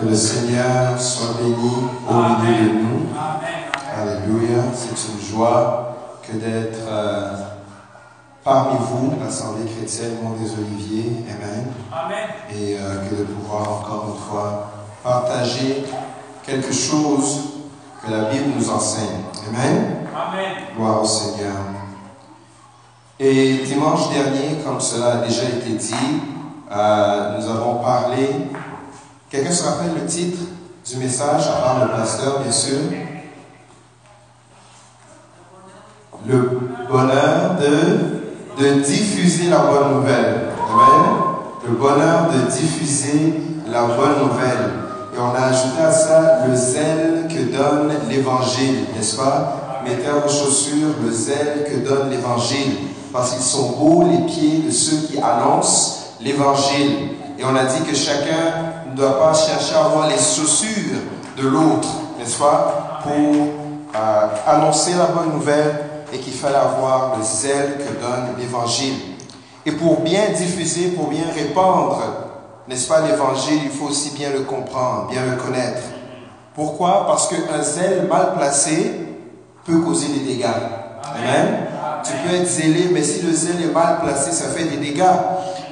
Que le Seigneur soit béni au milieu de nous. Alléluia. C'est une joie que d'être euh, parmi vous, l'Assemblée chrétienne Mont des Oliviers. Amen. Et euh, que de pouvoir encore une fois partager quelque chose que la Bible nous enseigne. Amen. Amen. Gloire au Seigneur. Et dimanche dernier, comme cela a déjà été dit, euh, nous avons parlé. Quelqu'un se rappelle le titre du message, à part le pasteur, bien sûr? Le bonheur de, de diffuser la bonne nouvelle. Amen. Le bonheur de diffuser la bonne nouvelle. Et on a ajouté à ça le zèle que donne l'évangile, n'est-ce pas? Mettez vos chaussures le zèle que donne l'évangile, parce qu'ils sont beaux les pieds de ceux qui annoncent l'évangile. Et on a dit que chacun ne doit pas chercher à avoir les chaussures de l'autre, n'est-ce pas, pour euh, annoncer la bonne nouvelle et qu'il fallait avoir le zèle que donne l'évangile. Et pour bien diffuser, pour bien répandre, n'est-ce pas, l'évangile, il faut aussi bien le comprendre, bien le connaître. Pourquoi? Parce qu'un zèle mal placé peut causer des dégâts. Amen. Tu peux être zélé, mais si le zèle est mal placé, ça fait des dégâts.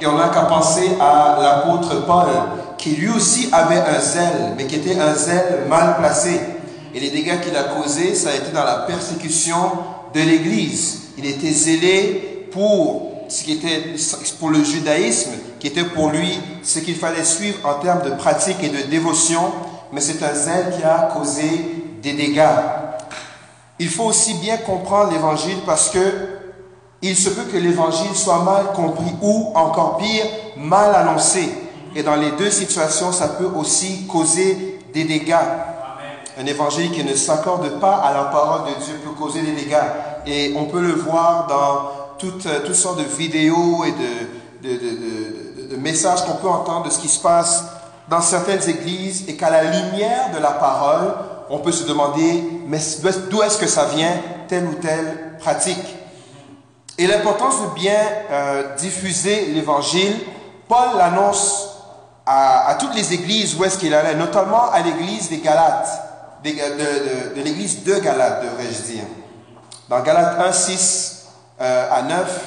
Et on n'a qu'à penser à l'apôtre Paul, qui lui aussi avait un zèle, mais qui était un zèle mal placé. Et les dégâts qu'il a causés, ça a été dans la persécution de l'Église. Il était zélé pour ce qui était pour le judaïsme, qui était pour lui ce qu'il fallait suivre en termes de pratique et de dévotion, mais c'est un zèle qui a causé des dégâts. Il faut aussi bien comprendre l'évangile parce que il se peut que l'évangile soit mal compris ou encore pire, mal annoncé. Et dans les deux situations, ça peut aussi causer des dégâts. Un évangile qui ne s'accorde pas à la parole de Dieu peut causer des dégâts. Et on peut le voir dans toutes, toutes sortes de vidéos et de, de, messages qu'on peut entendre de ce qui se passe dans certaines églises et qu'à la lumière de la parole, on peut se demander, d'où est-ce que ça vient, telle ou telle pratique? Et l'importance de bien euh, diffuser l'évangile, Paul l'annonce à, toutes les églises où est-ce qu'il allait, notamment à l'église des Galates, de, de, l'église de Galates, devrais-je dire. Dans Galates 1, 6 euh, à 9,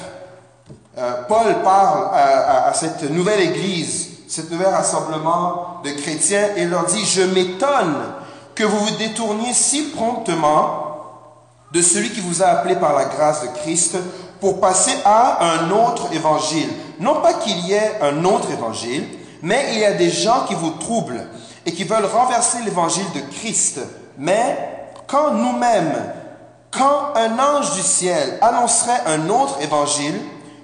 euh, Paul parle à, à cette nouvelle église, cet nouvel rassemblement de chrétiens, et leur dit, je m'étonne que vous vous détourniez si promptement de celui qui vous a appelé par la grâce de Christ pour passer à un autre évangile. Non pas qu'il y ait un autre évangile, mais il y a des gens qui vous troublent et qui veulent renverser l'évangile de Christ. Mais quand nous-mêmes, quand un ange du ciel annoncerait un autre évangile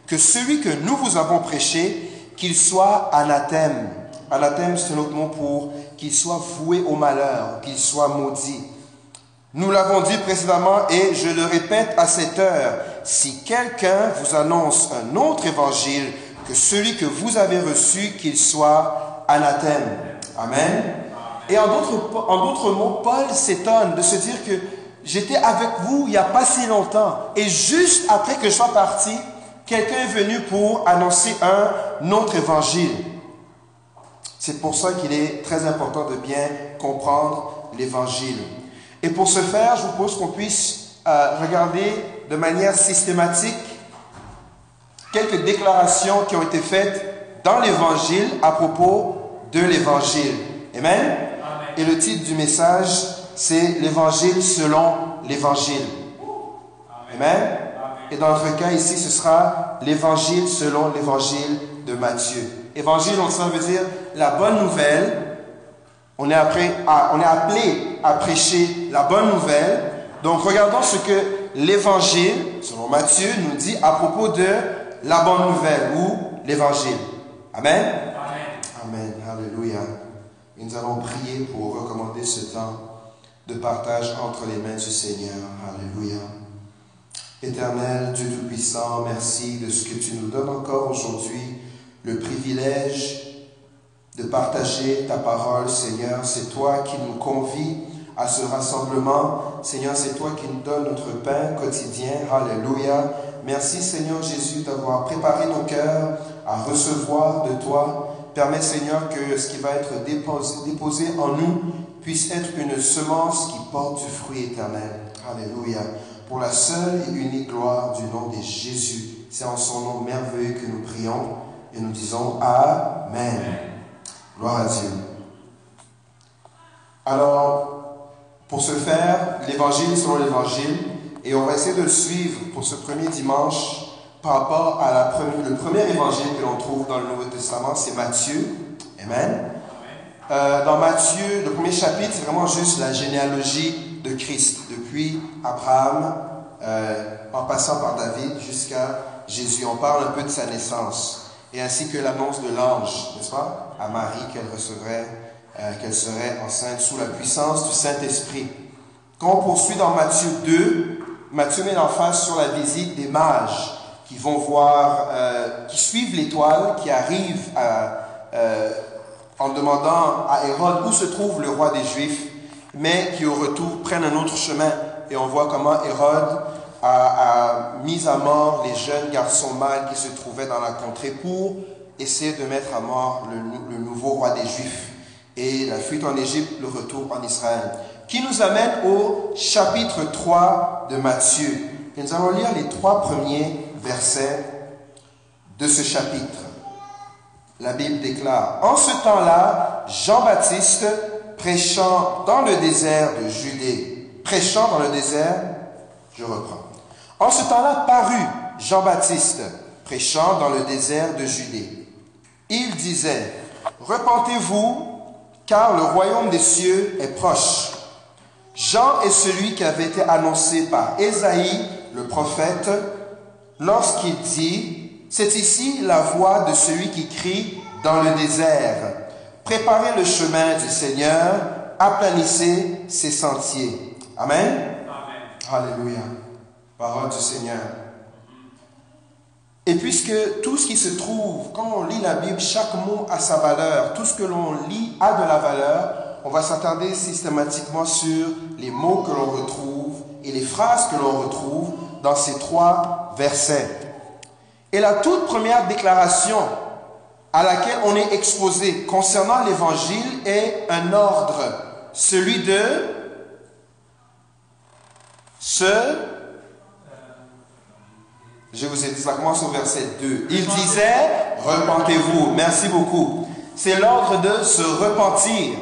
que celui que nous vous avons prêché, qu'il soit anathème. Anathème, c'est notre mot pour qu'il soit voué au malheur, qu'il soit maudit. Nous l'avons dit précédemment et je le répète à cette heure, si quelqu'un vous annonce un autre évangile que celui que vous avez reçu, qu'il soit anathème. Amen. Et en d'autres mots, Paul s'étonne de se dire que j'étais avec vous il n'y a pas si longtemps et juste après que je sois parti, quelqu'un est venu pour annoncer un autre évangile. C'est pour ça qu'il est très important de bien comprendre l'évangile. Et pour ce faire, je vous propose qu'on puisse euh, regarder de manière systématique quelques déclarations qui ont été faites dans l'évangile à propos de l'évangile. Amen? Amen? Et le titre du message, c'est l'évangile selon l'évangile. Amen? Amen? Et dans notre cas ici, ce sera l'évangile selon l'évangile de Matthieu. Évangile, on ça veut dire la bonne nouvelle. On est, après, à, on est appelé à prêcher la bonne nouvelle. Donc regardons ce que l'évangile, selon Matthieu, nous dit à propos de la bonne nouvelle ou l'évangile. Amen? Amen. Alléluia. Et nous allons prier pour recommander ce temps de partage entre les mains du Seigneur. Alléluia. Éternel Dieu Tout-Puissant, merci de ce que tu nous donnes encore aujourd'hui, le privilège de partager ta parole, Seigneur. C'est toi qui nous convies à ce rassemblement. Seigneur, c'est toi qui nous donnes notre pain quotidien. Alléluia. Merci, Seigneur Jésus, d'avoir préparé nos cœurs à recevoir de toi. Permets, Seigneur, que ce qui va être déposé, en nous puisse être une semence qui porte du fruit éternel. Alléluia. Pour la seule et unique gloire du nom de Jésus. C'est en son nom merveilleux que nous prions et nous disons Amen. Gloire à Dieu. Alors, pour ce faire, l'évangile selon l'évangile, et on va essayer de le suivre pour ce premier dimanche par rapport à la première, le premier évangile que l'on trouve dans le Nouveau Testament, c'est Matthieu. Amen. Euh, dans Matthieu, le premier chapitre, c'est vraiment juste la généalogie de Christ, depuis Abraham, euh, en passant par David jusqu'à Jésus. On parle un peu de sa naissance, et ainsi que l'annonce de l'ange, n'est-ce pas, à Marie qu'elle recevrait, euh, qu'elle serait enceinte sous la puissance du Saint-Esprit. Quand on poursuit dans Matthieu 2, Matthieu met l'emphase sur la visite des mages qui vont voir, euh, qui suivent l'étoile, qui arrivent euh, en demandant à Hérode où se trouve le roi des Juifs, mais qui au retour prennent un autre chemin. Et on voit comment Hérode a, mis à mort les jeunes garçons mâles qui se trouvaient dans la contrée pour essayer de mettre à mort le, le nouveau roi des Juifs. Et la fuite en Égypte, le retour en Israël. Qui nous amène au chapitre 3 de Matthieu. Et nous allons lire les trois premiers versets de ce chapitre. La Bible déclare, En ce temps-là, Jean-Baptiste, prêchant dans le désert de Judée, prêchant dans le désert, je reprends. En ce temps-là parut Jean-Baptiste, prêchant dans le désert de Judée. Il disait, Repentez-vous, car le royaume des cieux est proche. Jean est celui qui avait été annoncé par Ésaïe, le prophète, lorsqu'il dit, c'est ici la voix de celui qui crie dans le désert. Préparez le chemin du Seigneur, aplanissez ses sentiers. Amen. Alléluia. Parole du Seigneur. Et puisque tout ce qui se trouve, quand on lit la Bible, chaque mot a sa valeur, tout ce que l'on lit a de la valeur, on va s'attarder systématiquement sur les mots que l'on retrouve et les phrases que l'on retrouve dans ces trois versets. Et la toute première déclaration à laquelle on est exposé concernant l'évangile est un ordre, celui de ce... Je vous ai dit, ça commence au verset 2. Il disait, repentez-vous. Merci beaucoup. C'est l'ordre de se repentir.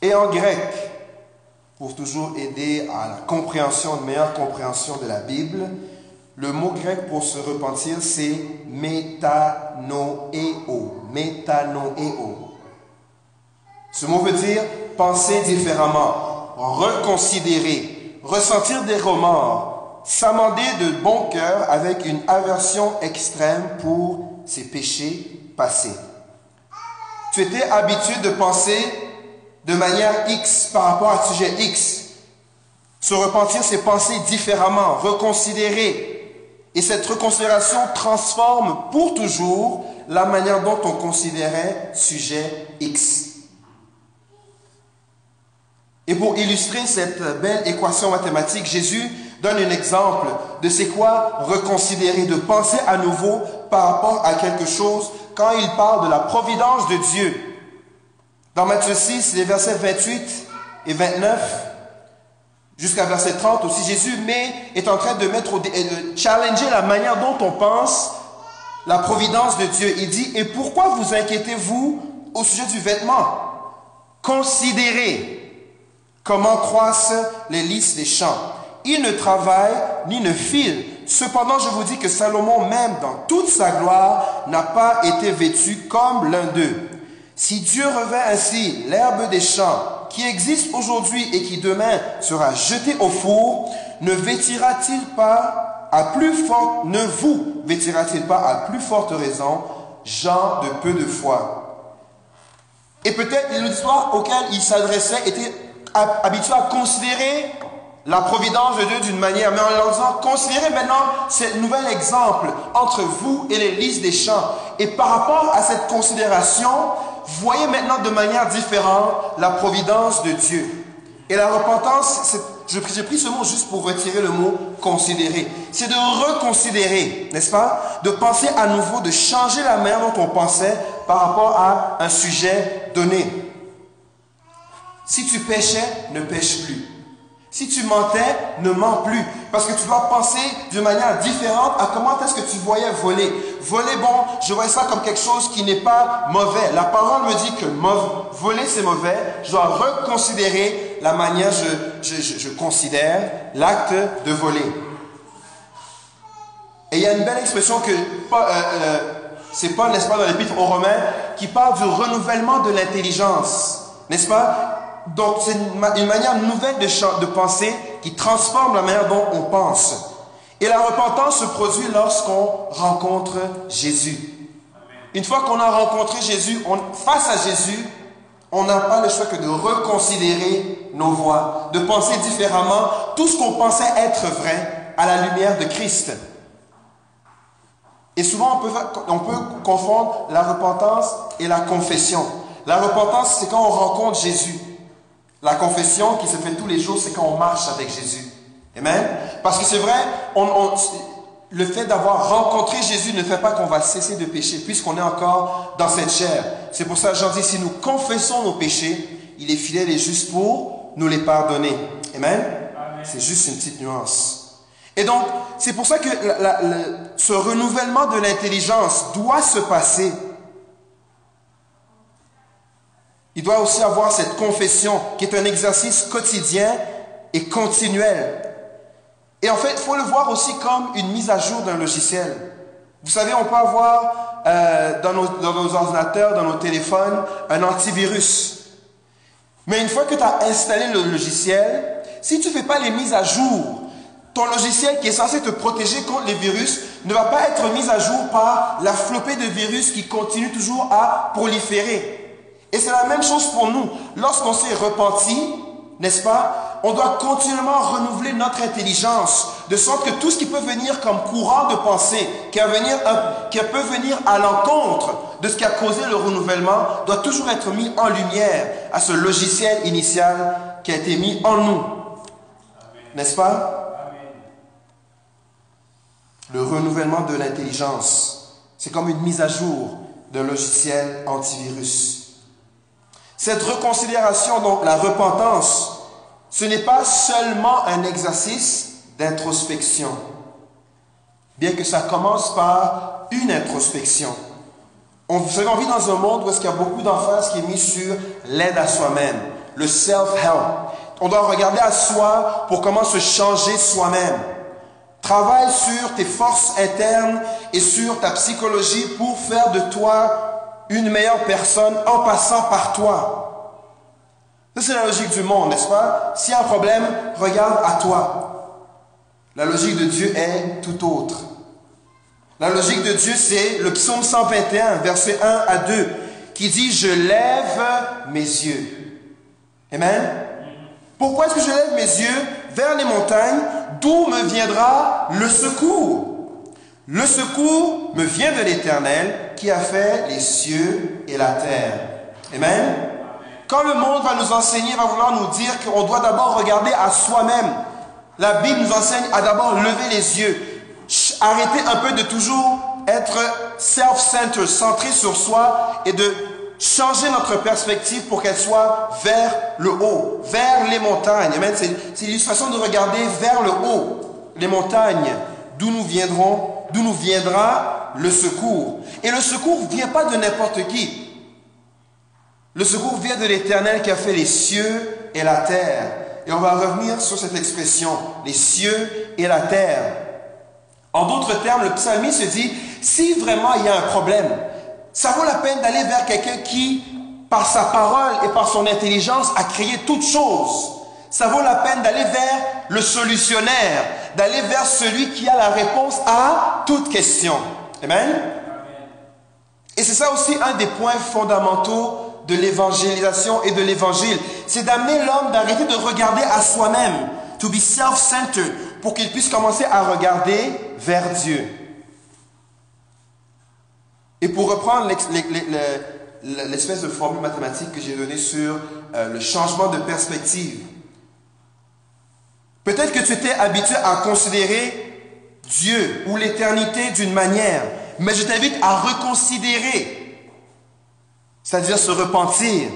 Et en grec, pour toujours aider à la compréhension, une meilleure compréhension de la Bible. Le mot grec pour se repentir, c'est metanoeo. Metanoeo. Ce mot veut dire penser différemment, reconsidérer, ressentir des remords, s'amender de bon cœur avec une aversion extrême pour ses péchés passés. Tu étais habitué de penser de manière X par rapport à sujet X. Se repentir, c'est penser différemment, reconsidérer. Et cette reconsidération transforme pour toujours la manière dont on considérait sujet X. Et pour illustrer cette belle équation mathématique, Jésus donne un exemple de c'est quoi reconsidérer, de penser à nouveau par rapport à quelque chose quand il parle de la providence de Dieu. Dans Matthieu 6, les versets 28 et 29, jusqu'à verset 30 aussi, Jésus met, est en train de mettre au, de challenger la manière dont on pense la providence de Dieu. Il dit, et pourquoi vous inquiétez-vous au sujet du vêtement? Considérez comment croissent les lys des champs. Ils ne travaillent ni ne filent. Cependant, je vous dis que Salomon, même dans toute sa gloire, n'a pas été vêtu comme l'un d'eux. Si Dieu revêt ainsi l'herbe des champs qui existe aujourd'hui et qui demain sera jetée au four, ne vêtira-t-il pas à plus forte, ne vous vêtira-t-il pas à plus forte raison, gens de peu de foi? Et peut-être l'histoire auquel il s'adressait était habitué à considérer la providence de Dieu d'une manière, mais en leur disant, considérez maintenant ce nouvel exemple entre vous et les listes des champs. Et par rapport à cette considération, voyez maintenant de manière différente la providence de Dieu. Et la repentance, j'ai pris ce mot juste pour retirer le mot considérer. C'est de reconsidérer, n'est-ce pas? De penser à nouveau, de changer la manière dont on pensait par rapport à un sujet donné. Si tu péchais, ne pêche plus. Si tu mentais, ne mens plus. Parce que tu dois penser d'une manière différente à comment est-ce que tu voyais voler. Voler, bon, je vois ça comme quelque chose qui n'est pas mauvais. La parole me dit que voler, c'est mauvais. Je dois reconsidérer la manière je, je, je, considère l'acte de voler. Et il y a une belle expression que euh, euh, c'est Paul, n'est-ce pas, dans l'épître aux Romains, qui parle du renouvellement de l'intelligence. N'est-ce pas? Donc c'est une, manière nouvelle de, penser qui transforme la manière dont on pense. Et la repentance se produit lorsqu'on rencontre Jésus. Une fois qu'on a rencontré Jésus, face à Jésus, on n'a pas le choix que de reconsidérer nos voies, de penser différemment tout ce qu'on pensait être vrai à la lumière de Christ. Et souvent, on peut confondre la repentance et la confession. La repentance, c'est quand on rencontre Jésus. La confession qui se fait tous les jours, c'est quand on marche avec Jésus. Amen. Parce que c'est vrai, le fait d'avoir rencontré Jésus ne fait pas qu'on va cesser de pécher, puisqu'on est encore dans cette chair. C'est pour ça que Jean dit, si nous confessons nos péchés, il est fidèle et juste pour nous les pardonner. Amen. C'est juste une petite nuance. Et donc, c'est pour ça que ce renouvellement de l'intelligence doit se passer Il doit aussi avoir cette confession qui est un exercice quotidien et continuel. Et en fait, il faut le voir aussi comme une mise à jour d'un logiciel. Vous savez, on peut avoir euh, dans, nos, dans, nos, ordinateurs, dans nos téléphones, un antivirus. Mais une fois que tu as installé le logiciel, si tu ne fais pas les mises à jour, ton logiciel qui est censé te protéger contre les virus ne va pas être mis à jour par la flopée de virus qui continue toujours à proliférer. Et c'est la même chose pour nous. Lorsqu'on s'est repenti, n'est-ce pas, on doit continuellement renouveler notre intelligence, de sorte que tout ce qui peut venir comme courant de pensée, qui, venir, qui peut venir à l'encontre de ce qui a causé le renouvellement, doit toujours être mis en lumière à ce logiciel initial qui a été mis en nous. N'est-ce pas? Le renouvellement de l'intelligence, c'est comme une mise à jour d'un logiciel antivirus. Cette reconsidération, donc la repentance, ce n'est pas seulement un exercice d'introspection, bien que ça commence par une introspection. On, vous savez, vit dans un monde où est-ce qu'il y a beaucoup d'emphase qui est mise sur l'aide à soi-même, le self-help. On doit regarder à soi pour comment se changer soi-même. Travaille sur tes forces internes et sur ta psychologie pour faire de toi une meilleure personne en passant par toi. C'est la logique du monde, n'est-ce pas? S'il y a un problème, regarde à toi. La logique de Dieu est tout autre. La logique de Dieu, c'est le psaume 121, verset 1 à 2, qui dit, je lève mes yeux. Amen? Pourquoi est-ce que je lève mes yeux vers les montagnes? D'où me viendra le secours? Le secours me vient de l'Éternel qui a fait les cieux et la terre. Amen. Quand le monde va nous enseigner, va vouloir nous dire qu'on doit d'abord regarder à soi-même. La Bible nous enseigne à d'abord lever les yeux. Arrêter un peu de toujours être self-centered, centré sur soi et de changer notre perspective pour qu'elle soit vers le haut, vers les montagnes. Amen. C'est l'illustration de regarder vers le haut, les montagnes, d'où nous viendrons d'où nous viendra le secours. Et le secours ne vient pas de n'importe qui. Le secours vient de l'Éternel qui a fait les cieux et la terre. Et on va revenir sur cette expression, les cieux et la terre. En d'autres termes, le psalmiste se dit, si vraiment il y a un problème, ça vaut la peine d'aller vers quelqu'un qui, par sa parole et par son intelligence, a créé toutes choses. Ça vaut la peine d'aller vers le solutionnaire, d'aller vers celui qui a la réponse à toute question. Amen. Et c'est ça aussi un des points fondamentaux de l'évangélisation et de l'évangile. C'est d'amener l'homme d'arrêter de regarder à soi-même, to be self-centered, pour qu'il puisse commencer à regarder vers Dieu. Et pour reprendre l'espèce de formule mathématique que j'ai donnée sur euh, le changement de perspective, Peut-être que tu étais habitué à considérer Dieu ou l'éternité d'une manière, mais je t'invite à reconsidérer, c'est-à-dire se repentir.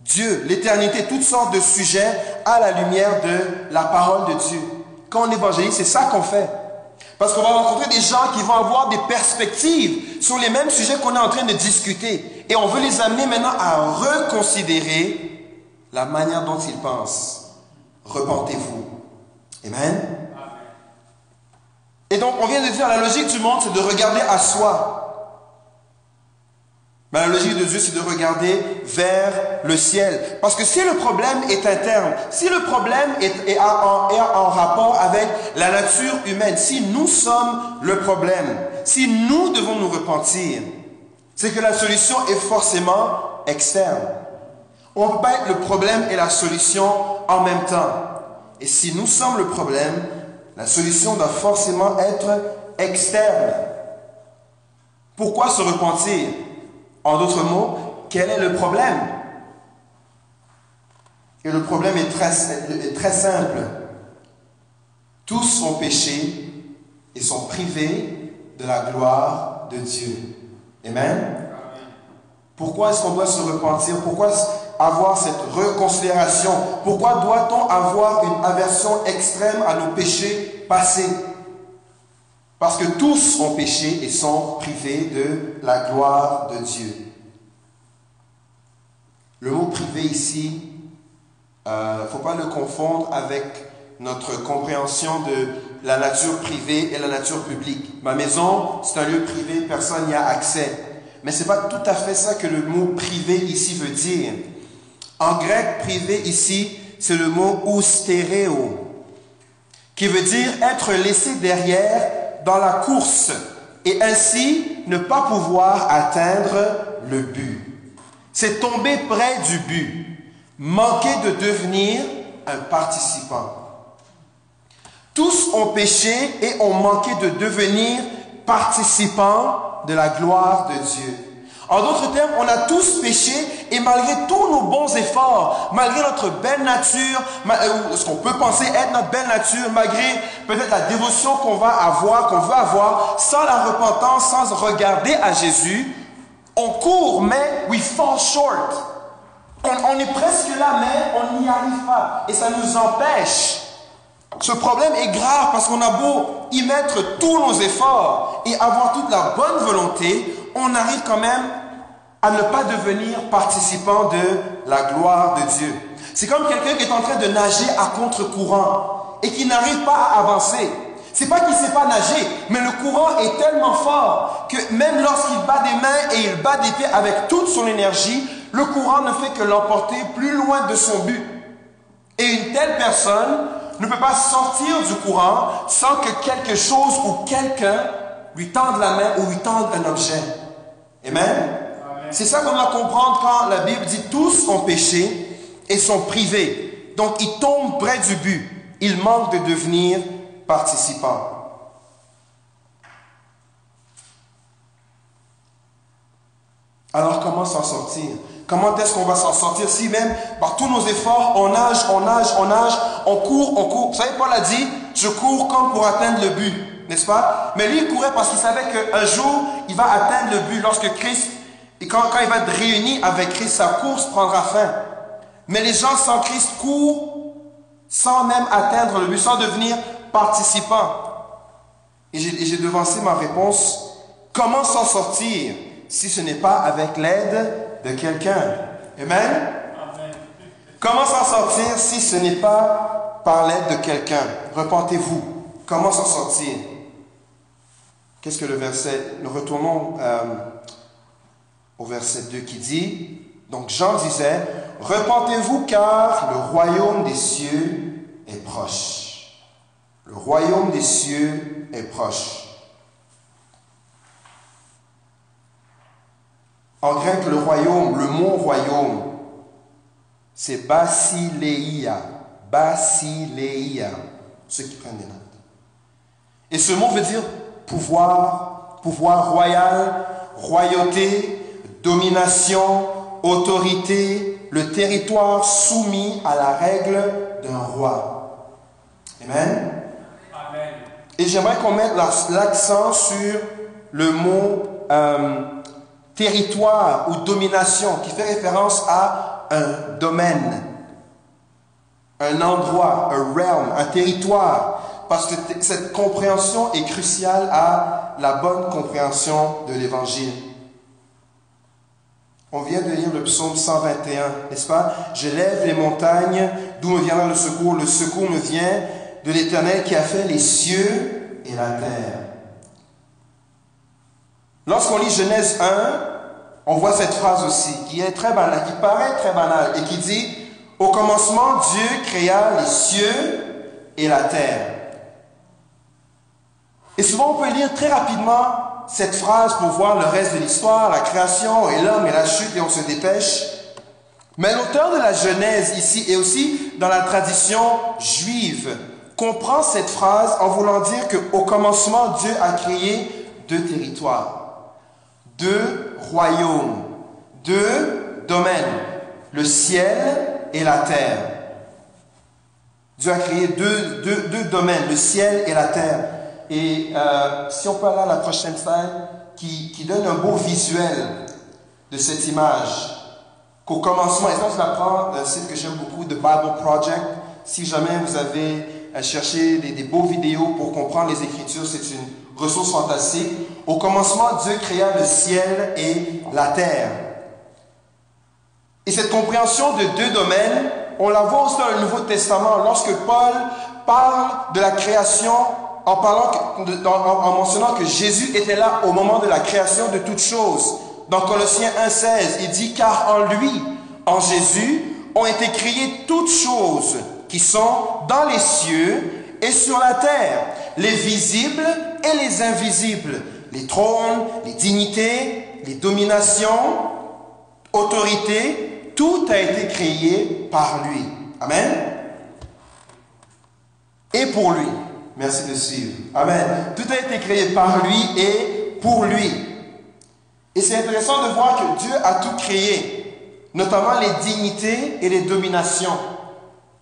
Dieu, l'éternité, toutes sortes de sujets à la lumière de la parole de Dieu. Quand on évangélise, c'est ça qu'on fait. Parce qu'on va rencontrer des gens qui vont avoir des perspectives sur les mêmes sujets qu'on est en train de discuter. Et on veut les amener maintenant à reconsidérer la manière dont ils pensent. Repentez-vous. Amen. Et donc, on vient de dire, la logique du monde, c'est de regarder à soi. Mais la logique de Dieu, c'est de regarder vers le ciel. Parce que si le problème est interne, si le problème est, en, est, en, rapport avec la nature humaine, si nous sommes le problème, si nous devons nous repentir, c'est que la solution est forcément externe. On peut pas être le problème et la solution en même temps. Et si nous sommes le problème, la solution doit forcément être externe. Pourquoi se repentir? En d'autres mots, quel est le problème? Et le problème est très, très simple. Tous ont péché et sont privés de la gloire de Dieu. Amen? Pourquoi est-ce qu'on doit se repentir? Pourquoi avoir cette reconsidération Pourquoi doit-on avoir une aversion extrême à nos péchés passés? Parce que tous ont péché et sont privés de la gloire de Dieu. Le mot privé ici, il euh, ne faut pas le confondre avec notre compréhension de la nature privée et la nature publique. Ma maison, c'est un lieu privé, personne n'y a accès. Mais ce n'est pas tout à fait ça que le mot privé ici veut dire. En grec, privé ici, c'est le mot oustéréo, qui veut dire être laissé derrière dans la course et ainsi ne pas pouvoir atteindre le but. C'est tomber près du but, manquer de devenir un participant. Tous ont péché et ont manqué de devenir participants de la gloire de Dieu. En d'autres termes, on a tous péché et malgré tous nos bons efforts, malgré notre belle nature, euh, ce qu'on peut penser être notre belle nature, malgré peut-être la dévotion qu'on va avoir, qu'on veut avoir, sans la repentance, sans regarder à Jésus, on court, mais we fall short. On, on est presque là, mais on n'y arrive pas. Et ça nous empêche. Ce problème est grave parce qu'on a beau y mettre tous nos efforts et avoir toute la bonne volonté, on arrive quand même à ne pas devenir participant de la gloire de Dieu. C'est comme quelqu'un qui est en train de nager à contre-courant et qui n'arrive pas à avancer. C'est pas qu'il sait pas nager, mais le courant est tellement fort que même lorsqu'il bat des mains et il bat des pieds avec toute son énergie, le courant ne fait que l'emporter plus loin de son but. Et une telle personne ne peut pas sortir du courant sans que quelque chose ou quelqu'un lui tende la main ou lui tende un objet. Amen? C'est ça qu'on doit comprendre quand la Bible dit tous ont péché et sont privés. Donc ils tombent près du but. Ils manquent de devenir participants. Alors comment s'en sortir? Comment est-ce qu'on va s'en sortir si même par tous nos efforts, on nage, on nage, on nage, on court, on court? Vous savez, Paul a dit, je cours comme pour atteindre le but, n'est-ce pas? Mais lui, il courait parce qu'il savait qu'un jour, il va atteindre le but lorsque Christ et quand, il va être réuni avec Christ, sa course prendra fin. Mais les gens sans Christ courent sans même atteindre le but, sans devenir participants. Et j'ai devancé ma réponse. Comment s'en sortir si ce n'est pas avec l'aide de quelqu'un? Amen. Comment s'en sortir si ce n'est pas par l'aide de quelqu'un? Repentez-vous. Comment s'en sortir? Qu'est-ce que le verset Nous retournons euh, au verset 2 qui dit, donc Jean disait, Repentez-vous car le royaume des cieux est proche. Le royaume des cieux est proche. En grec, le royaume, le mot royaume, c'est basileia. Basileia. Ceux qui prennent des notes. Et ce mot veut dire pouvoir, pouvoir royal, royauté, domination, autorité, le territoire soumis à la règle d'un roi. Amen. Et j'aimerais qu'on mette l'accent sur le mot euh, territoire ou domination, qui fait référence à un domaine, un endroit, un realm, un territoire, parce que cette compréhension est cruciale à la bonne compréhension de l'Évangile. On vient de lire le psaume 121, n'est-ce pas? Je lève les montagnes, d'où me viendra le secours? Le secours me vient de l'Éternel qui a fait les cieux et la terre. Lorsqu'on lit Genèse 1, on voit cette phrase aussi, qui est très banale, qui paraît très banale, et qui dit, Au commencement, Dieu créa les cieux et la terre. Et souvent, on peut lire très rapidement cette phrase pour voir le reste de l'histoire, la création et l'homme et la chute, et on se dépêche. Mais l'auteur de la Genèse ici, et aussi dans la tradition juive, comprend cette phrase en voulant dire qu'au commencement, Dieu a créé deux territoires, deux royaumes, deux domaines, le ciel et la terre. Dieu a créé deux, deux domaines, le ciel et la terre. Et euh, si on peut aller à la prochaine slide, qui, qui, donne un beau visuel de cette image, qu'au commencement, et ça je l'apprends d'un site que j'aime beaucoup, The Bible Project. Si jamais vous avez à chercher des, des beaux vidéos pour comprendre les Écritures, c'est une ressource fantastique. Au commencement, Dieu créa le ciel et la terre. Et cette compréhension de deux domaines, on la voit aussi dans le Nouveau Testament, lorsque Paul parle de la création en, mentionnant que Jésus était là au moment de la création de toutes choses. Dans Colossiens 1,16, il dit Car en lui, en Jésus, ont été créées toutes choses qui sont dans les cieux et sur la terre, les visibles et les invisibles, les trônes, les dignités, les dominations, autorités, tout a été créé par lui. Amen. Et pour lui. Merci de suivre. Amen. Tout a été créé par lui et pour lui. Et c'est intéressant de voir que Dieu a tout créé, notamment les dignités et les dominations.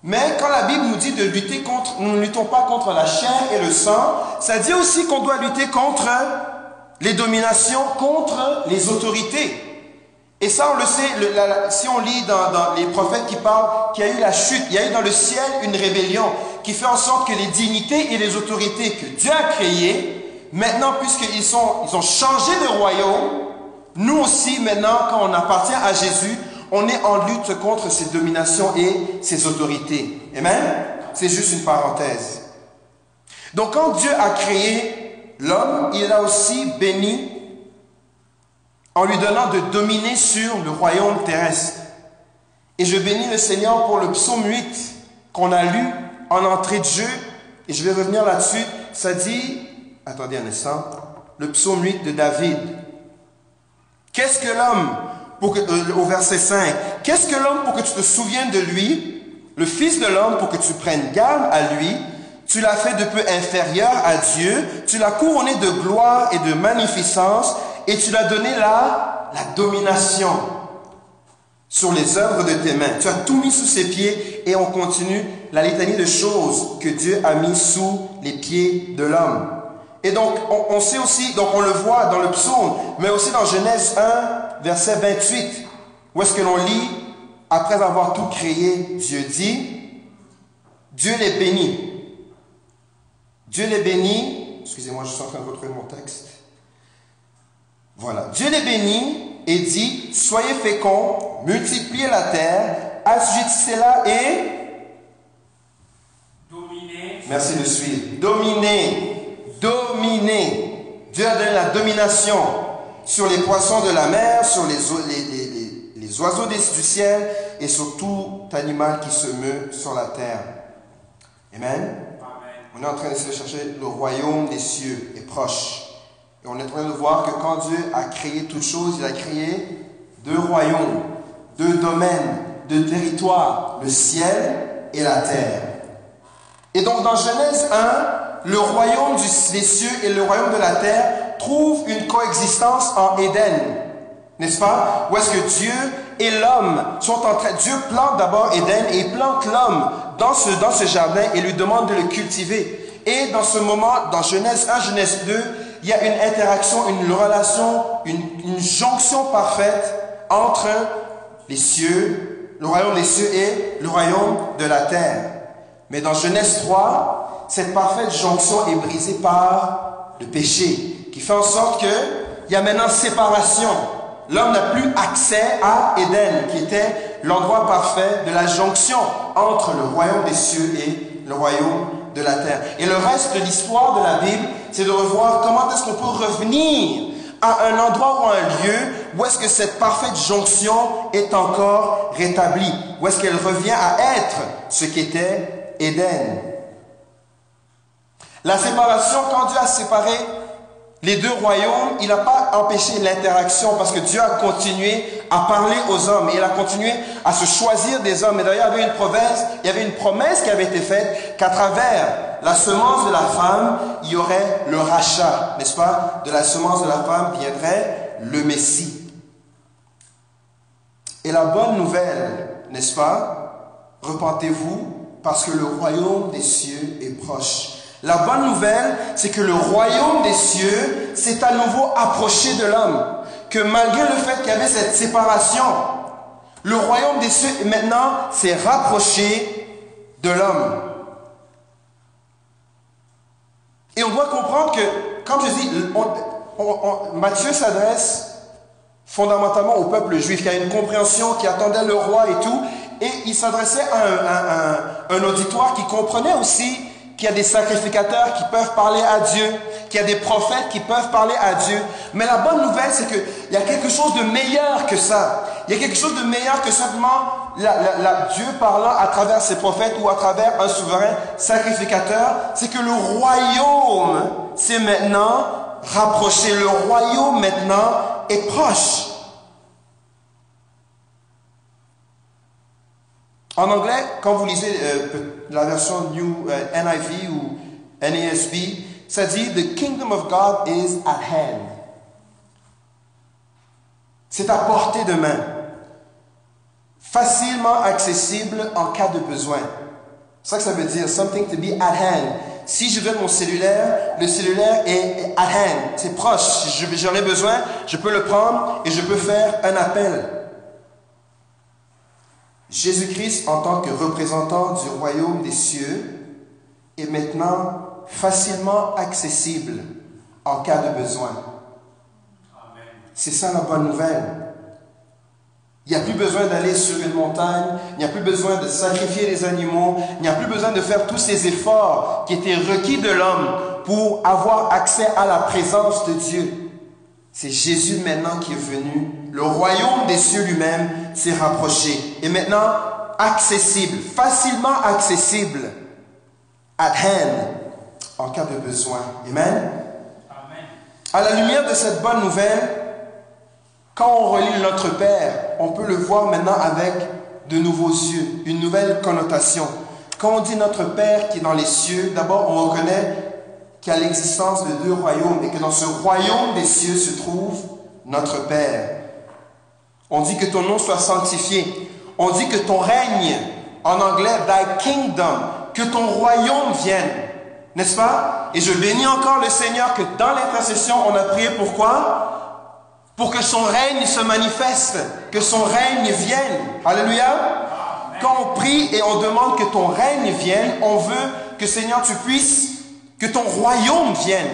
Mais quand la Bible nous dit de lutter contre, nous ne luttons pas contre la chair et le sang, ça dit aussi qu'on doit lutter contre les dominations, contre les autorités. Et ça, on le sait, si on lit dans, dans, les prophètes qui parlent qu'il y a eu la chute, il y a eu dans le ciel une rébellion qui fait en sorte que les dignités et les autorités que Dieu a créées, maintenant, puisqu'ils sont, ils ont changé de royaume, nous aussi, maintenant, quand on appartient à Jésus, on est en lutte contre ces dominations et ces autorités. Amen? C'est juste une parenthèse. Donc, quand Dieu a créé l'homme, il a aussi béni en lui donnant de dominer sur le royaume terrestre. Et je bénis le Seigneur pour le psaume 8 qu'on a lu en entrée de jeu, et je vais revenir là-dessus. Ça dit, attendez un instant, le psaume 8 de David. Qu'est-ce que l'homme, euh, au verset 5, qu'est-ce que l'homme pour que tu te souviennes de lui, le Fils de l'homme pour que tu prennes garde à lui, tu l'as fait de peu inférieur à Dieu, tu l'as couronné de gloire et de magnificence, et tu l'as donné la, la domination sur les œuvres de tes mains. Tu as tout mis sous ses pieds et on continue la litanie de choses que Dieu a mis sous les pieds de l'homme. Et donc, on, on, sait aussi, donc on le voit dans le psaume, mais aussi dans Genèse 1, verset 28, où est-ce que l'on lit, après avoir tout créé, Dieu dit, Dieu les bénit. Dieu les bénit, excusez-moi, je suis en train de retrouver mon texte. Voilà. Dieu les bénit et dit, soyez féconds, multipliez la terre, assujettissez-la et... Dominez. Merci de suivre. Dominez. Dominez. Dieu a donné la domination sur les poissons de la mer, sur les, les, les, les oiseaux du ciel et sur tout animal qui se meut sur la terre. Amen. Amen. On est en train de chercher le royaume des cieux est proche. Et on est en train de voir que quand Dieu a créé toutes choses, il a créé deux royaumes, deux domaines, deux territoires, le ciel et la terre. Et donc dans Genèse 1, le royaume des cieux et le royaume de la terre trouvent une coexistence en Éden. N'est-ce pas? Où est-ce que Dieu et l'homme sont en train... Dieu plante d'abord Éden et plante l'homme dans ce, dans ce jardin et lui demande de le cultiver. Et dans ce moment, dans Genèse 1, Genèse 2, il y a une interaction, une relation, une, jonction parfaite entre les cieux, le royaume des cieux et le royaume de la terre. Mais dans Genèse 3, cette parfaite jonction est brisée par le péché, qui fait en sorte qu'il y a maintenant séparation. L'homme n'a plus accès à Éden, qui était l'endroit parfait de la jonction entre le royaume des cieux et le royaume de la terre. Et le reste de l'histoire de la Bible, c'est de revoir comment est-ce qu'on peut revenir à un endroit ou un lieu où est-ce que cette parfaite jonction est encore rétablie, où est-ce qu'elle revient à être ce qu'était Éden. La séparation, quand Dieu a séparé les deux royaumes, il n'a pas empêché l'interaction parce que Dieu a continué à parler aux hommes et il a continué à se choisir des hommes. Et d'ailleurs, il y avait une promesse, il y avait une promesse qui avait été faite qu'à travers la semence de la femme, il y aurait le rachat, n'est-ce pas? De la semence de la femme viendrait le Messie. Et la bonne nouvelle, n'est-ce pas? Repentez-vous parce que le royaume des cieux est proche. La bonne nouvelle, c'est que le royaume des cieux s'est à nouveau approché de l'homme. Que malgré le fait qu'il y avait cette séparation, le royaume des cieux maintenant s'est rapproché de l'homme. Et on doit comprendre que, comme je dis, Matthieu s'adresse fondamentalement au peuple juif qui a une compréhension, qui attendait le roi et tout, et il s'adressait à un auditoire qui comprenait aussi qu'il y a des sacrificateurs qui peuvent parler à Dieu, qu'il y a des prophètes qui peuvent parler à Dieu. Mais la bonne nouvelle, c'est qu'il y a quelque chose de meilleur que ça. Il y a quelque chose de meilleur que simplement la, Dieu parlant à travers ses prophètes ou à travers un souverain sacrificateur. C'est que le royaume s'est maintenant rapproché. Le royaume maintenant est proche. En anglais, quand vous lisez euh, la version New euh, NIV ou NASB, ça dit The kingdom of God is at hand. C'est à portée de main, facilement accessible en cas de besoin. C'est ça que ça veut dire, something to be at hand. Si je donne mon cellulaire, le cellulaire est at hand, c'est proche. Si j'en ai besoin, je peux le prendre et je peux faire un appel. Jésus-Christ, en tant que représentant du royaume des cieux, est maintenant facilement accessible en cas de besoin. C'est ça la bonne nouvelle. Il n'y a plus besoin d'aller sur une montagne, il n'y a plus besoin de sacrifier les animaux, il n'y a plus besoin de faire tous ces efforts qui étaient requis de l'homme pour avoir accès à la présence de Dieu. C'est Jésus maintenant qui est venu. Le royaume des cieux lui-même s'est rapproché. Et maintenant, accessible, facilement accessible, at hand, en cas de besoin. Amen. Amen. À la lumière de cette bonne nouvelle, quand on relit notre Père, on peut le voir maintenant avec de nouveaux yeux, une nouvelle connotation. Quand on dit notre Père qui est dans les cieux, d'abord on reconnaît qu'il a l'existence de deux royaumes et que dans ce royaume des cieux se trouve notre Père. On dit que ton nom soit sanctifié. On dit que ton règne, en anglais, thy kingdom, que ton royaume vienne. N'est-ce pas? Et je bénis encore le Seigneur que dans l'intercession, on a prié pourquoi Pour que son règne se manifeste, que son règne vienne. Alléluia. Quand on prie et on demande que ton règne vienne, on veut que Seigneur, tu puisses que ton royaume vienne.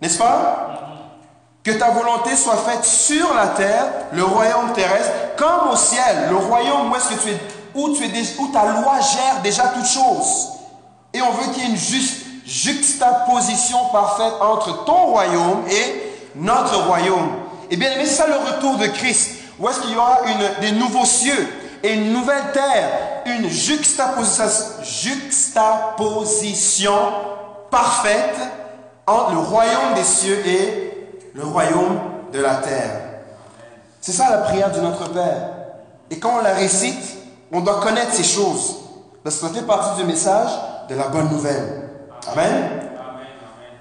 N'est-ce pas? Que ta volonté soit faite sur la terre, le royaume terrestre, comme au ciel, le royaume où tu es, où ta loi gère déjà toutes choses. Et on veut qu'il y ait une juste juxtaposition parfaite entre ton royaume et notre royaume. Et bien mais c'est ça le retour de Christ. Où est-ce qu'il y aura des nouveaux cieux et une nouvelle terre, une juxtaposition parfaite entre le royaume des cieux et le royaume de la terre. C'est ça la prière de notre Père. Et quand on la récite, on doit connaître ces choses. Parce que ça fait partie du message de la bonne nouvelle. Amen.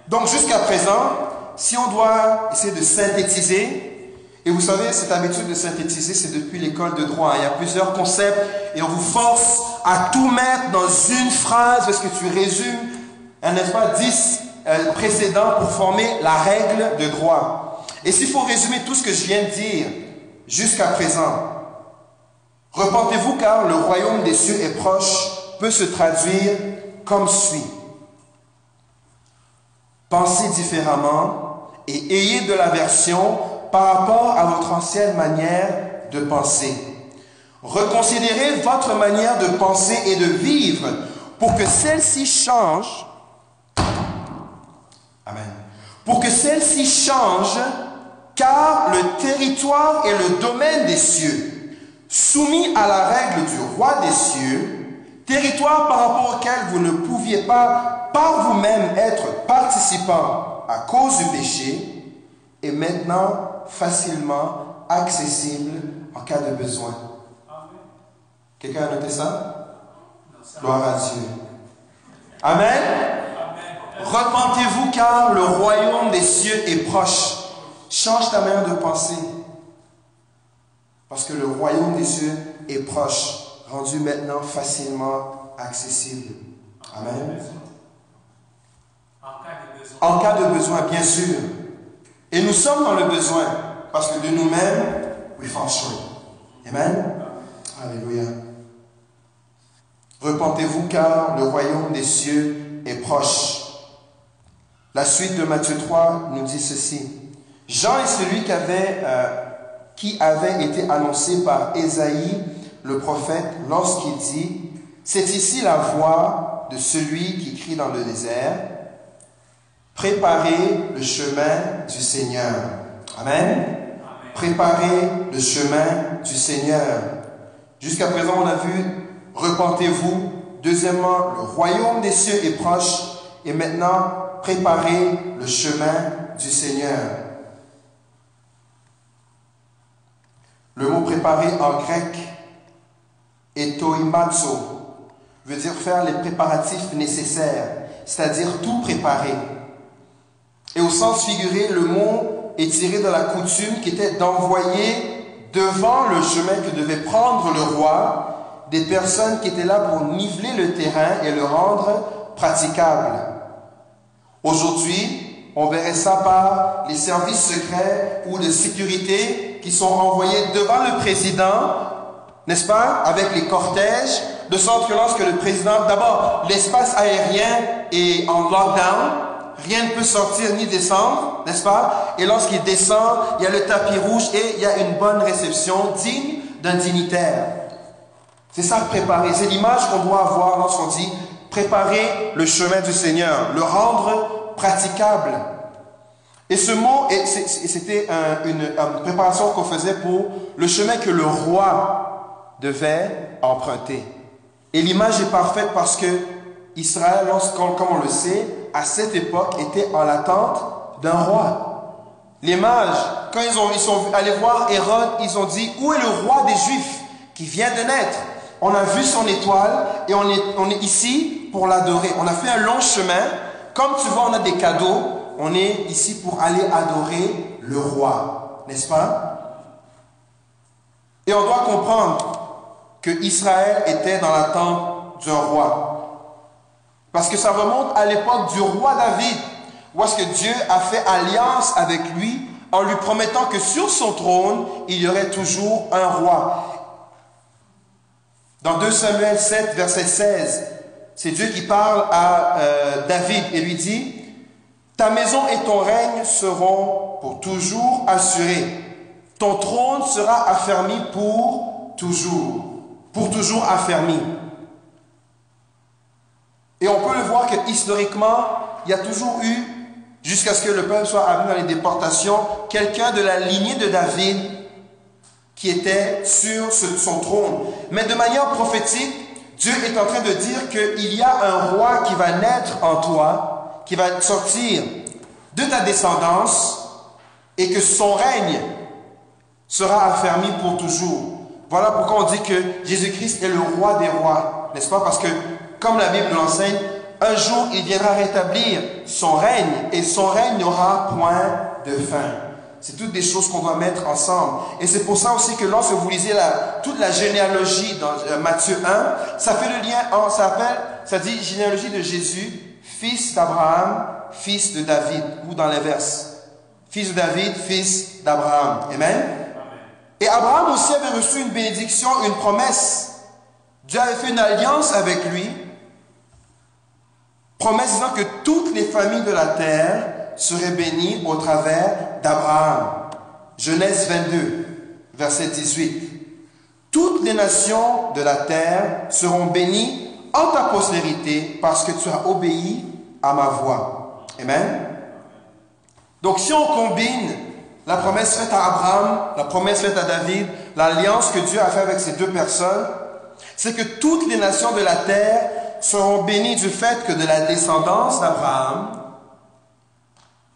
Donc jusqu'à présent, si on doit essayer de synthétiser, Et vous savez, cette habitude de synthétiser, c'est depuis l'école de droit. Il y a plusieurs concepts et on vous force à tout mettre dans une phrase parce que tu résumes, n'est-ce pas, dix euh, précédents pour former la règle de droit. Et s'il faut résumer tout ce que je viens de dire jusqu'à présent, repentez-vous car le royaume des cieux est proche peut se traduire comme suit. Pensez différemment et ayez de l'aversion par rapport à votre ancienne manière de penser. Reconsidérez votre manière de penser et de vivre pour que celle-ci change. Pour que celle-ci change, car le territoire est le domaine des cieux, soumis à la règle du roi des cieux, territoire par rapport auquel vous ne pouviez pas par vous-même être participant à cause du péché, est maintenant facilement accessible en cas de besoin. Quelqu'un a noté ça? Gloire à Dieu. Amen. Repentez-vous car le royaume des cieux est proche. Change ta manière de penser. Parce que le royaume des cieux est proche, rendu maintenant facilement accessible. Amen. En cas de besoin, bien sûr. Et nous sommes dans le besoin, parce que de nous-mêmes, we fall short. Amen. Alléluia. Repentez-vous car le royaume des cieux est proche. La suite de Matthieu 3 nous dit ceci. Jean est celui qui avait, euh, qui avait été annoncé par Ésaïe, le prophète, lorsqu'il dit, C'est ici la voix de celui qui crie dans le désert, Préparez le chemin du Seigneur. Amen. Préparez le chemin du Seigneur. Jusqu'à présent, on a vu, repentez-vous. Deuxièmement, le royaume des cieux est proche. Et maintenant, préparez le chemin du Seigneur. Le mot préparer en grec etoimazo veut dire faire les préparatifs nécessaires, c'est-à-dire tout préparer. Et au sens figuré, le mot est tiré de la coutume qui était d'envoyer devant le chemin que devait prendre le roi des personnes qui étaient là pour niveler le terrain et le rendre praticable. Aujourd'hui, on verrait ça par les services secrets ou de sécurité qui sont envoyés devant le président, n'est-ce pas, avec les cortèges, de sorte que lorsque le président, d'abord, l'espace aérien est en lockdown, rien ne peut sortir ni descendre, n'est-ce pas Et lorsqu'il descend, il y a le tapis rouge et il y a une bonne réception digne d'un dignitaire. C'est ça préparer. C'est l'image qu'on doit avoir lorsqu'on dit préparer le chemin du Seigneur, le rendre praticable. Et ce mot, c'était une, préparation qu'on faisait pour le chemin que le roi devait emprunter. Et l'image est parfaite parce que Israël, comme on le sait, à cette époque, était en l'attente d'un roi. Les mages, quand ils, ont, ils sont allés voir Hérode, ils ont dit, où est le roi des Juifs qui vient de naître? On a vu son étoile et on est, on est ici pour l'adorer. On a fait un long chemin. Comme tu vois, on a des cadeaux. On est ici pour aller adorer le roi. N'est-ce pas? Et on doit comprendre que Israël était dans l'attente d'un roi. Parce que ça remonte à l'époque du roi David, où est-ce que Dieu a fait alliance avec lui en lui promettant que sur son trône, il y aurait toujours un roi. Dans 2 Samuel 7, verset 16, c'est Dieu qui parle à euh, David et lui dit, Ta maison et ton règne seront pour toujours assurés. Ton trône sera affermi pour toujours. Pour toujours affermi. Et on peut le voir que historiquement, il y a toujours eu, jusqu'à ce que le peuple soit amené dans les déportations, quelqu'un de la lignée de David qui était sur son trône. Mais de manière prophétique, Dieu est en train de dire qu'il y a un roi qui va naître en toi, qui va sortir de ta descendance et que son règne sera affermi pour toujours. Voilà pourquoi on dit que Jésus-Christ est le roi des rois, n'est-ce pas? Parce que comme la Bible l'enseigne, un jour il viendra rétablir son règne et son règne n'aura point de fin. C'est toutes des choses qu'on doit mettre ensemble. Et c'est pour ça aussi que lorsque vous lisez toute la généalogie dans euh, Matthieu 1, ça fait le lien, en, ça ça dit généalogie de Jésus, fils d'Abraham, fils de David, ou dans l'inverse. Fils de David, fils d'Abraham. Amen? Et Abraham aussi avait reçu une bénédiction, une promesse. Dieu avait fait une alliance avec lui. Promesse disant que toutes les familles de la terre seraient bénies au travers d'Abraham. Genèse 22, verset 18. Toutes les nations de la terre seront bénies en ta postérité parce que tu as obéi à ma voix. Amen. Donc si on combine la promesse faite à Abraham, la promesse faite à David, l'alliance que Dieu a fait avec ces deux personnes, c'est que toutes les nations de la terre seront bénies du fait que de la descendance d'Abraham,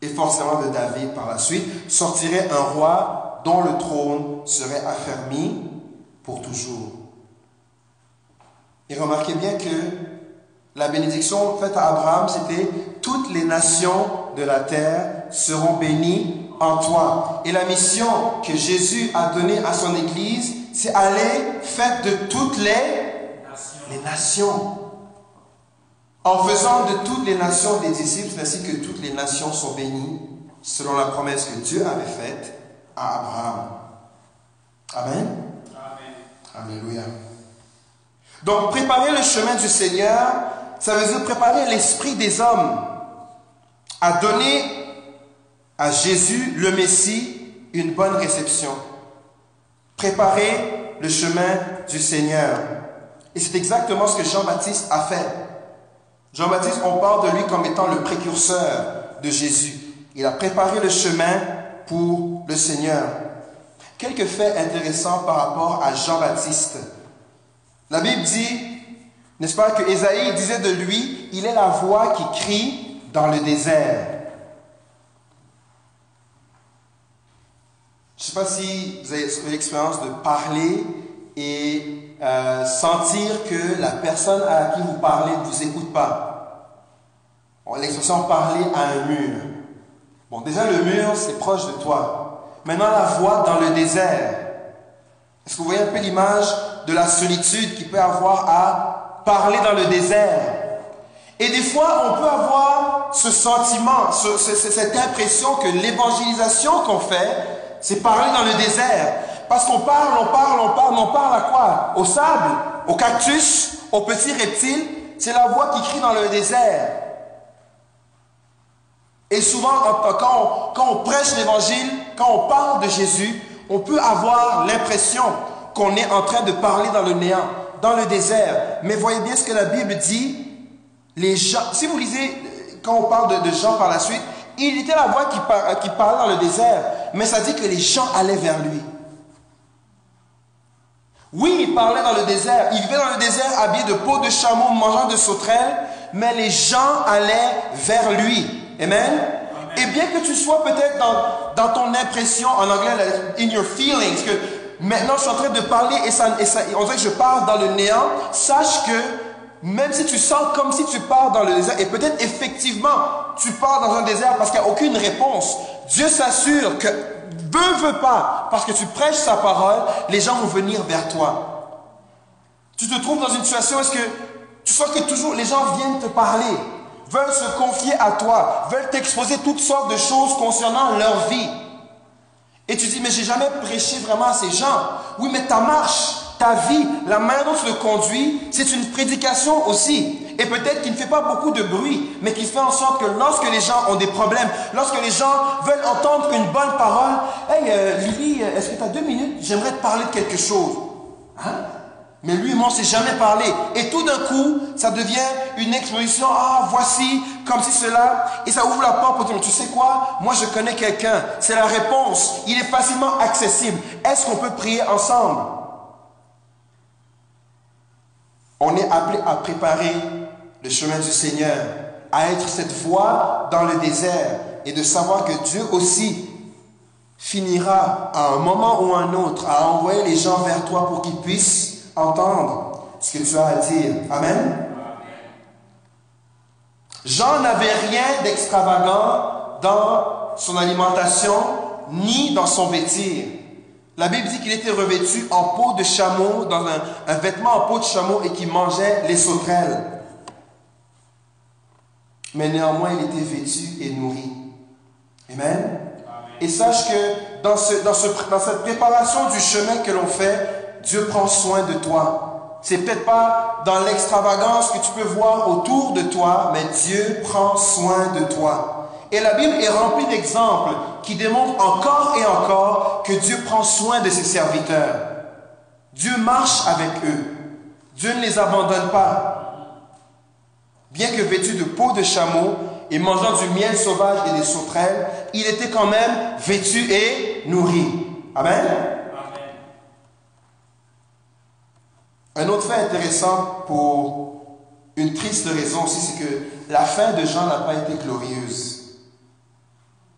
et forcément de David par la suite, sortirait un roi dont le trône serait affermi pour toujours. Et remarquez bien que la bénédiction faite à Abraham, c'était toutes les nations de la terre seront bénies en toi. Et la mission que Jésus a donnée à son Église, c'est aller faire de toutes les nations. les nations. En faisant de toutes les nations des disciples, ainsi que toutes les nations sont bénies, selon la promesse que Dieu avait faite à Abraham. Amen. Amen. Alléluia. Donc, préparer le chemin du Seigneur, ça veut dire préparer l'esprit des hommes à donner à Jésus, le Messie, une bonne réception. Préparer le chemin du Seigneur. Et c'est exactement ce que Jean-Baptiste a fait. Jean-Baptiste, on parle de lui comme étant le précurseur de Jésus. Il a préparé le chemin pour le Seigneur. Quelques faits intéressants par rapport à Jean-Baptiste. La Bible dit, n'est-ce pas, que Ésaïe disait de lui, il est la voix qui crie dans le désert. Je ne sais pas si vous avez l'expérience de parler et euh, sentir que la personne à qui vous parlez ne vous écoute pas. L'expression parler à un mur. Bon, déjà le mur, c'est proche de toi. Maintenant, la voix dans le désert. Est-ce que vous voyez un peu l'image de la solitude qu'il peut avoir à parler dans le désert? Et des fois, on peut avoir ce sentiment, cette impression que l'évangélisation qu'on fait, c'est parler dans le désert. Parce qu'on parle, on parle, on parle, on parle à quoi? Au sable, au cactus, aux petits reptiles. C'est la voix qui crie dans le désert. Et souvent, quand quand on prêche l'évangile, quand on parle de Jésus, on peut avoir l'impression qu'on est en train de parler dans le néant, dans le désert. Mais voyez bien ce que la Bible dit. Les gens, si vous lisez, quand on parle de, Jean par la suite, il était la voix qui parlait dans le désert, mais ça dit que les gens allaient vers lui. Oui, il parlait dans le désert. Il vivait dans le désert habillé de peau de chameau, mangeant de sauterelles, mais les gens allaient vers lui. Amen? Et bien que tu sois peut-être dans, dans, ton impression, en anglais, in your feelings, que maintenant je suis en train de parler et, ça, et ça, on dirait que je parle dans le néant, sache que même si tu sens comme si tu pars dans le désert, et peut-être effectivement tu pars dans un désert parce qu'il n'y a aucune réponse, Dieu s'assure que, veut pas, parce que tu prêches sa parole, les gens vont venir vers toi. Tu te trouves dans une situation est-ce que tu sens que toujours les gens viennent te parler, veulent se confier à toi, veulent t'exposer toutes sortes de choses concernant leur vie? Et tu dis, mais j'ai jamais prêché vraiment à ces gens. Oui, mais ta marche, ta vie, la manière dont tu le conduis, c'est une prédication aussi. Et peut-être qu'il ne fait pas beaucoup de bruit, mais qui fait en sorte que lorsque les gens ont des problèmes, lorsque les gens veulent entendre une bonne parole, Hey euh, Lily, euh, est-ce que tu as deux minutes? J'aimerais te parler de quelque chose. Hein? Mais lui, on ne s'est jamais parlé. Et tout d'un coup, ça devient une exposition. Ah, voici, comme si cela. Et ça ouvre la porte pour dire, tu sais quoi? Moi, je connais quelqu'un. C'est la réponse. Il est facilement accessible. Est-ce qu'on peut prier ensemble? On est appelé à préparer le chemin du Seigneur, à être cette voix dans le désert et de savoir que Dieu aussi finira à un moment ou un autre à envoyer les gens vers toi pour qu'ils puissent entendre ce que tu as à dire. Amen. Jean n'avait rien d'extravagant dans son alimentation ni dans son vêtir. La Bible dit qu'il était revêtu en peau de chameau, dans un, un vêtement en peau de chameau et qu'il mangeait les sauterelles. Mais néanmoins, il était vêtu et nourri. Amen. Et sache que dans, ce, dans, ce, dans cette préparation du chemin que l'on fait, Dieu prend soin de toi. C'est peut-être pas dans l'extravagance que tu peux voir autour de toi, mais Dieu prend soin de toi. Et la Bible est remplie d'exemples qui démontrent encore et encore que Dieu prend soin de ses serviteurs. Dieu marche avec eux. Dieu ne les abandonne pas. Bien que vêtu de peau de chameau et mangeant du miel sauvage et des sauterelles, il était quand même vêtu et nourri. Amen? Un autre fait intéressant pour une triste raison aussi, c'est que la fin de Jean n'a pas été glorieuse.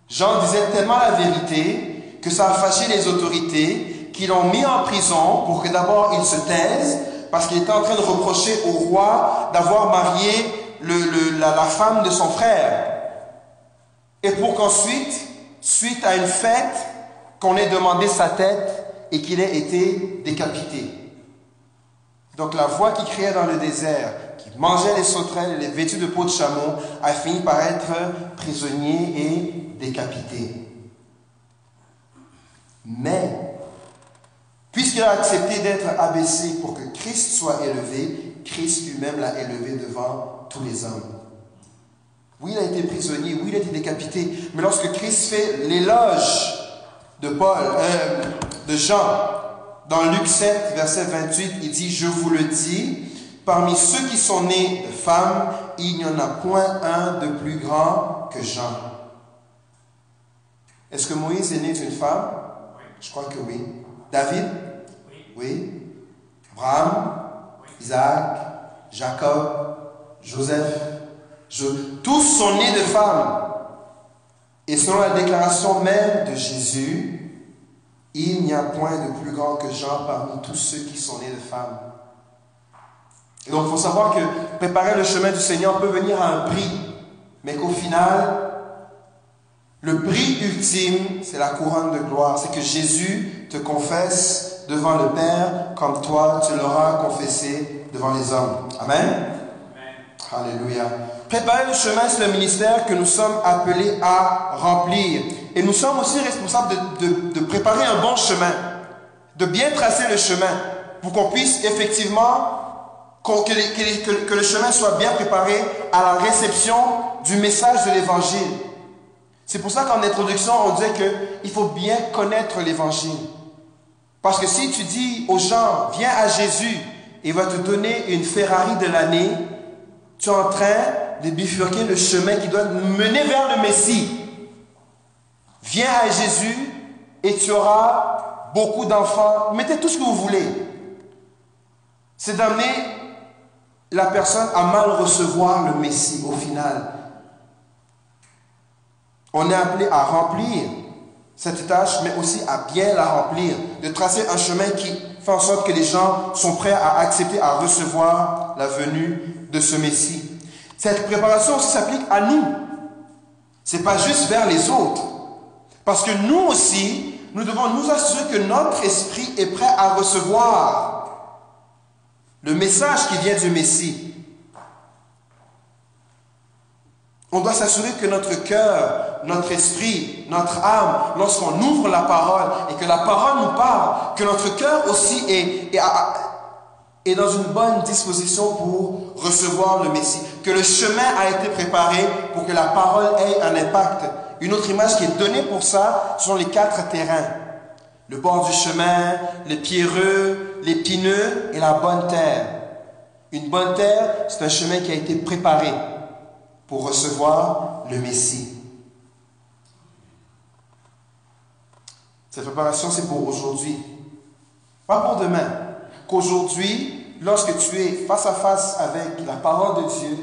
Jean disait tellement la vérité que ça a fâché les autorités qui l'ont mis en prison pour que d'abord il se taise parce qu'il était en train de reprocher au roi d'avoir marié la, la femme de son frère. Et pour qu'ensuite, suite à une fête, qu'on ait demandé sa tête et qu'il ait été décapité. Donc la voix qui criait dans le désert, qui mangeait les sauterelles et les vêtus de peau de chameau, a fini par être prisonnier et décapité. Mais, puisqu'il a accepté d'être abaissé pour que Christ soit élevé, Christ lui-même l'a élevé devant tous les hommes. Oui, il a été prisonnier, oui, il a été décapité, mais lorsque Christ fait l'éloge de Paul, euh, de Jean, dans Luc 7, verset 28, il dit, je vous le dis, parmi ceux qui sont nés de femmes, il n'y en a point un de plus grand que Jean. Est-ce que Moïse est né d'une femme? Je crois que oui. David? Oui. Abraham? Isaac? Jacob? Joseph Tous sont nés de femmes. Et selon la déclaration même de Jésus, il n'y a point de plus grand que Jean parmi tous ceux qui sont nés de femmes. Donc il faut savoir que préparer le chemin du Seigneur peut venir à un prix, mais qu'au final, le prix ultime, c'est la couronne de gloire. C'est que Jésus te confesse devant le Père comme toi, tu l'auras confessé devant les hommes. Amen. Alléluia. Préparer le chemin, c'est le ministère que nous sommes appelés à remplir. Et nous sommes aussi responsables de, de, préparer un bon chemin, de bien tracer le chemin, pour qu'on puisse effectivement, que, que, que le chemin soit bien préparé à la réception du message de l'Évangile. C'est pour ça qu'en introduction, on disait qu'il faut bien connaître l'Évangile. Parce que si tu dis aux gens, viens à Jésus, il va te donner une Ferrari de l'année, tu es en train de bifurquer le chemin qui doit mener vers le Messie. Viens à Jésus et tu auras beaucoup d'enfants. Mettez tout ce que vous voulez. C'est d'amener la personne à mal recevoir le Messie au final. On est appelé à remplir cette tâche, mais aussi à bien la remplir, de tracer un chemin qui fait en sorte que les gens sont prêts à accepter, à recevoir la venue de ce Messie. Cette préparation aussi s'applique à nous. C'est pas juste vers les autres. Parce que nous aussi, nous devons nous assurer que notre esprit est prêt à recevoir le message qui vient du Messie. On doit s'assurer que notre cœur, notre esprit, notre âme, lorsqu'on ouvre la parole et que la parole nous parle, que notre cœur aussi est, est, est, dans une bonne disposition pour recevoir le Messie, que le chemin a été préparé pour que la parole ait un impact. Une autre image qui est donnée pour ça sont les quatre terrains. Le bord du chemin, les pierreux, l'épineux et la bonne terre. Une bonne terre, c'est un chemin qui a été préparé pour recevoir le Messie. Cette préparation, c'est pour aujourd'hui, pas pour demain. Qu'aujourd'hui, lorsque tu es face à face avec la parole de Dieu,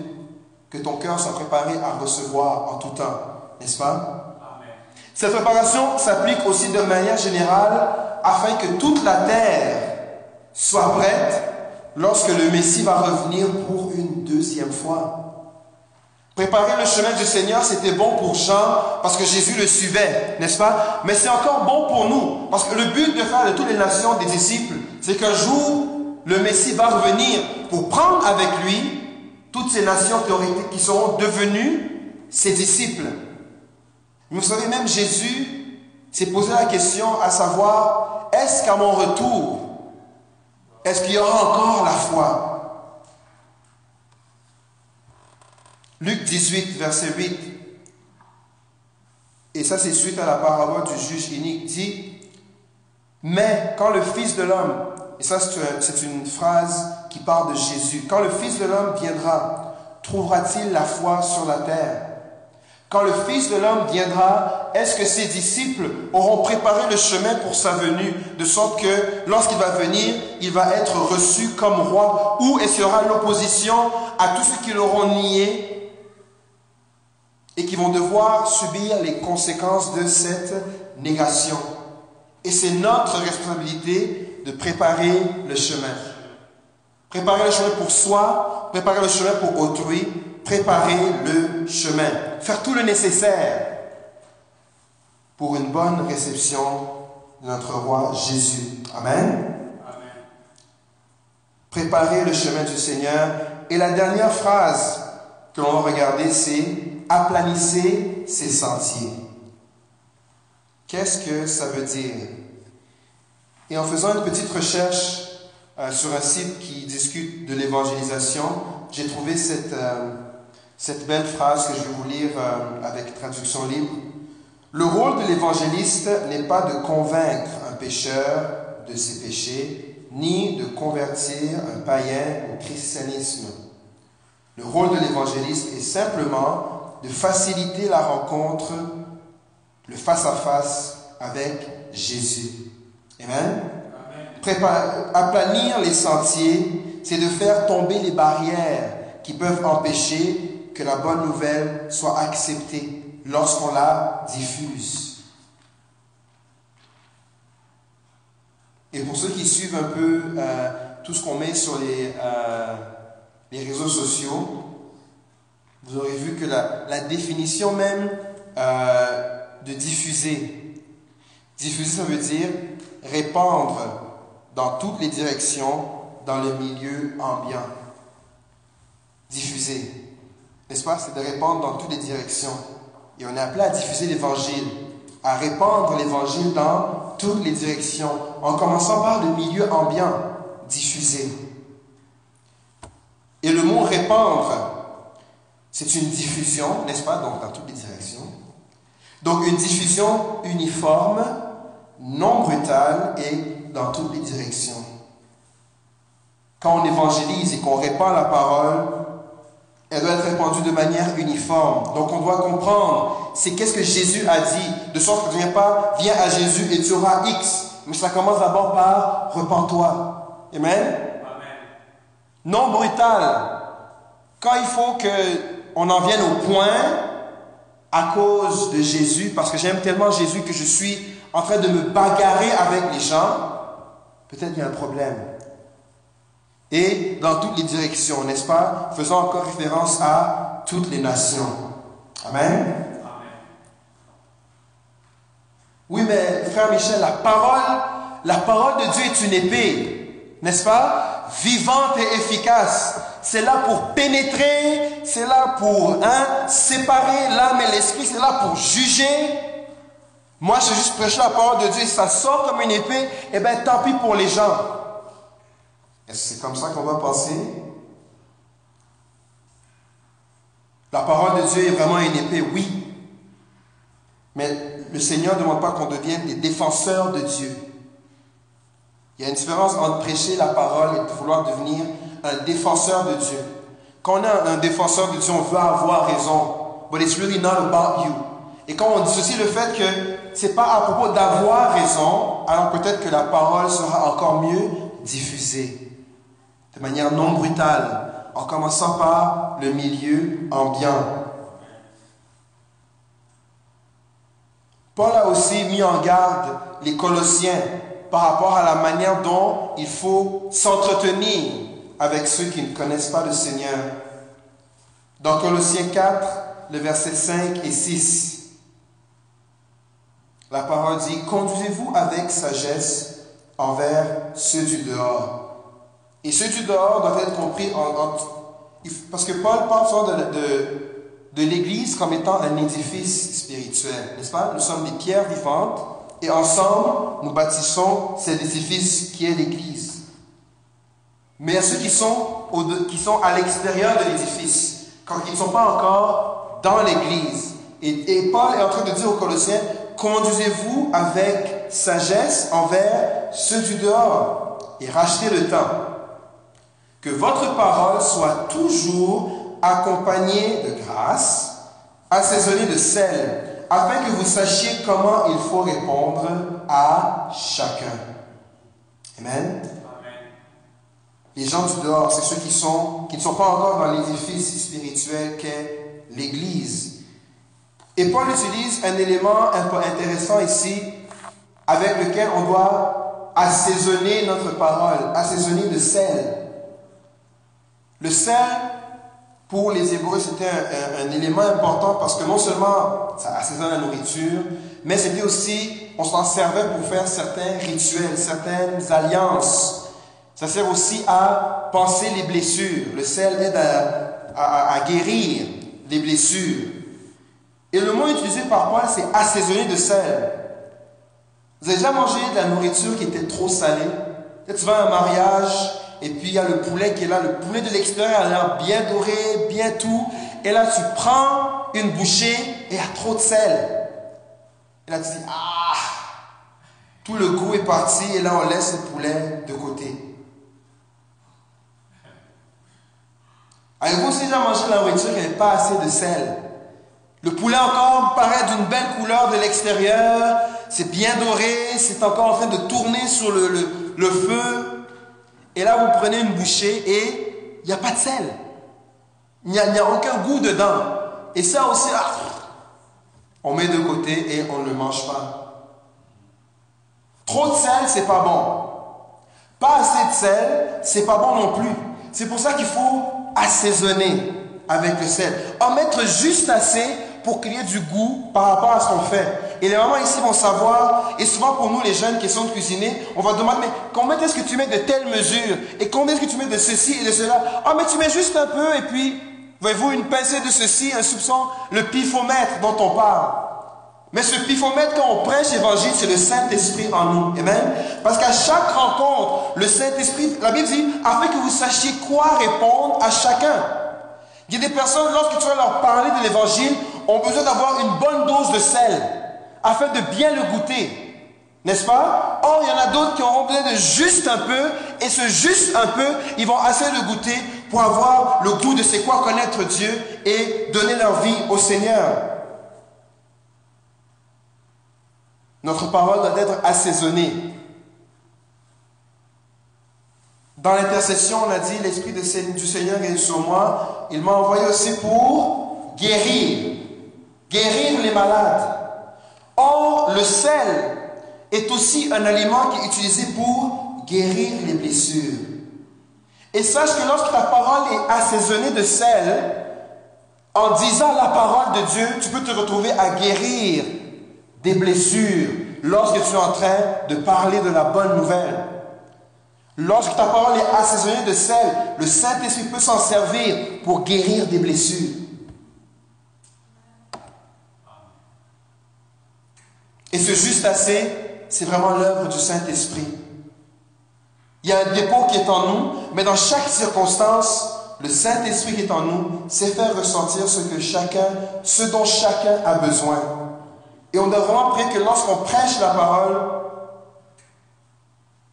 que ton cœur soit préparé à recevoir en tout temps, n'est-ce pas? Cette préparation s'applique aussi de manière générale afin que toute la terre soit prête lorsque le Messie va revenir pour une deuxième fois. Préparer le chemin du Seigneur, c'était bon pour Jean parce que Jésus le suivait, n'est-ce pas? Mais c'est encore bon pour nous parce que le but de faire de toutes les nations des disciples, c'est qu'un jour, le Messie va revenir pour prendre avec lui toutes ces nations théoriques qui seront devenues ses disciples. Vous savez, même Jésus s'est posé la question à savoir, est-ce qu'à mon retour, est-ce qu'il y aura encore la foi? Luc 18, verset 8. Et ça, c'est suite à la parabole du juge inique, dit, mais quand le Fils de l'homme, et ça c'est une phrase qui parle de Jésus, quand le Fils de l'homme viendra, trouvera-t-il la foi sur la terre? Quand le Fils de l'homme viendra, est-ce que ses disciples auront préparé le chemin pour sa venue, de sorte que lorsqu'il va venir, il va être reçu comme roi Ou est-ce qu'il y aura l'opposition à tous ceux qui l'auront nié et qui vont devoir subir les conséquences de cette négation? Et c'est notre responsabilité de préparer le chemin. Préparer le chemin pour soi, préparer le chemin pour autrui, préparer le chemin. Faire tout le nécessaire pour une bonne réception de notre roi Jésus. Amen. Préparer le chemin du Seigneur. Et la dernière phrase que l'on va regarder, c'est aplanissez ces sentiers. Qu'est-ce que ça veut dire? Et en faisant une petite recherche euh, sur un site qui discute de l'évangélisation, j'ai trouvé cette, euh, cette belle phrase que je vais vous lire euh, avec traduction libre. Le rôle de l'évangéliste n'est pas de convaincre un pécheur de ses péchés, ni de convertir un païen au christianisme. Le rôle de l'évangéliste est simplement de faciliter la rencontre, le face-à-face avec Jésus. Amen. aplanir les sentiers, c'est de faire tomber les barrières qui peuvent empêcher que la bonne nouvelle soit acceptée lorsqu'on la diffuse. Et pour ceux qui suivent un peu euh, tout ce qu'on met sur les, euh, les réseaux sociaux, vous aurez vu que la, définition même euh, de diffuser, diffuser, ça veut dire répandre dans toutes les directions dans le milieu ambiant. Diffuser, n'est-ce pas? C'est de répandre dans toutes les directions. Et on est appelé à diffuser l'évangile, à répandre l'évangile dans toutes les directions, en commençant par le milieu ambiant, diffuser. Et le mot répandre, c'est une diffusion, n'est-ce pas, donc dans toutes les directions. Donc une diffusion uniforme, non brutale et dans toutes les directions. Quand on évangélise et qu'on répand la parole, elle doit être répandue de manière uniforme. Donc on doit comprendre, c'est qu'est-ce que Jésus a dit, de sorte que tu ne viens pas, viens à Jésus et tu auras X. Mais ça commence d'abord par repens-toi. Amen? Non brutal. Quand il faut que on en vienne au point à cause de Jésus, parce que j'aime tellement Jésus que je suis en train de me bagarrer avec les gens, peut-être il y a un problème. Et dans toutes les directions, n'est-ce pas? Faisons encore référence à toutes les nations. Amen? Oui, mais frère Michel, la parole, la parole de Dieu est une épée, n'est-ce pas? Vivante et efficace c'est là pour pénétrer, c'est là pour hein, séparer l'âme et l'esprit, c'est là pour juger. Moi, je juste prêcher la parole de Dieu ça sort comme une épée, eh bien, tant pis pour les gens. Est-ce que c'est comme ça qu'on va penser La parole de Dieu est vraiment une épée, oui. Mais le Seigneur ne demande pas qu'on devienne des défenseurs de Dieu. Il y a une différence entre prêcher la parole et vouloir devenir un défenseur de Dieu. Quand on est un défenseur de Dieu, on veut avoir raison. But it's really not about you. Et quand on dissocie le fait que c'est pas à propos d'avoir raison, alors peut-être que la parole sera encore mieux diffusée. De manière non brutale. En commençant par le milieu ambiant. Paul a aussi mis en garde les Colossiens par rapport à la manière dont il faut s'entretenir avec ceux qui ne connaissent pas le Seigneur. Dans Colossiens 4, le verset 5 et 6, la parole dit, conduisez-vous avec sagesse envers ceux du dehors. Et ceux du dehors doivent être compris en... parce que Paul parle de, de, l'Église comme étant un édifice spirituel, n'est-ce pas? Nous sommes des pierres vivantes et ensemble, nous bâtissons cet édifice qui est l'Église. Mais a ceux qui sont, qui sont à l'extérieur de l'édifice, quand ils ne sont pas encore dans l'Église. Et, et Paul est en train de dire aux Colossiens, conduisez-vous avec sagesse envers ceux du dehors et rachetez le temps. Que votre parole soit toujours accompagnée de grâce, assaisonnée de sel, afin que vous sachiez comment il faut répondre à chacun. Amen. Les gens du dehors, c'est ceux qui, qui ne sont pas encore dans l'édifice spirituel qu'est l'Église. Et Paul utilise un élément un peu intéressant ici avec lequel on doit assaisonner notre parole, assaisonner de sel. Le sel, pour les Hébreux, c'était un, élément important parce que non seulement ça assaisonne la nourriture, mais c'était aussi, on s'en servait pour faire certains rituels, certaines alliances. Ça sert aussi à penser les blessures. Le sel aide à guérir les blessures. Et le mot utilisé par Paul, c'est assaisonner de sel. Vous avez déjà mangé de la nourriture qui était trop salée? Tu vas à un mariage, et puis il y a le poulet qui est là. Le poulet de l'extérieur a l'air bien doré, bien tout. Et là, tu prends une bouchée et il y a trop de sel. Et là, tu dis, ah, tout le goût est parti. Et là, on laisse le poulet de côté. Avez-vous aussi déjà mangé de la nourriture qui n'avait pas assez de sel? Le poulet encore paraît d'une belle couleur de l'extérieur. C'est bien doré. C'est encore en train de tourner sur le, feu. Et là, vous prenez une bouchée et il n'y a pas de sel. Il n'y a, a, aucun goût dedans. Et ça aussi, ah, on met de côté et on ne le mange pas. Trop de sel, c'est pas bon. Pas assez de sel, c'est pas bon non plus. C'est pour ça qu'il faut assaisonner avec le sel. En mettre juste assez pour ait du goût par rapport à ce qu'on fait. Et les mamans ici vont savoir, et souvent pour nous les jeunes qui sont de cuisiner, on va demander, mais combien est-ce que tu mets de telles mesures Et combien est-ce que tu mets de ceci et de cela? Ah, mais tu mets juste un peu, et puis, voyez-vous, une pincée de ceci, un soupçon, le pifomètre dont on parle. Mais ce pifomètre, quand on prêche l'évangile, c'est le Saint-Esprit en nous. Amen. Parce qu'à chaque rencontre, le Saint-Esprit, la Bible dit, afin que vous sachiez quoi répondre à chacun. Il y a des personnes, lorsque tu vas leur parler de l'évangile, ont besoin d'avoir une bonne dose de sel afin de bien le goûter. N'est-ce pas? Or, il y en a d'autres qui auront besoin de juste un peu, et ce juste un peu, ils vont assez le goûter pour avoir le goût de c'est quoi connaître Dieu et donner leur vie au Seigneur. Notre parole doit être assaisonnée. Dans l'intercession, on a dit, l'Esprit du Seigneur est sur moi. Il m'a envoyé aussi pour guérir. Guérir les malades. Or, le sel est aussi un aliment qui est utilisé pour guérir les blessures. Et sache que lorsque ta parole est assaisonnée de sel, en disant la parole de Dieu, tu peux te retrouver à guérir des blessures lorsque tu es en train de parler de la bonne nouvelle. Lorsque ta parole est assaisonnée de sel, le Saint-Esprit peut s'en servir pour guérir des blessures. Et ce juste assez, c'est vraiment l'œuvre du Saint-Esprit. Il y a un dépôt qui est en nous, mais dans chaque circonstance, le Saint-Esprit qui est en nous sait faire ressentir ce que chacun, ce dont chacun a besoin. Et on doit vraiment prier que lorsqu'on prêche la parole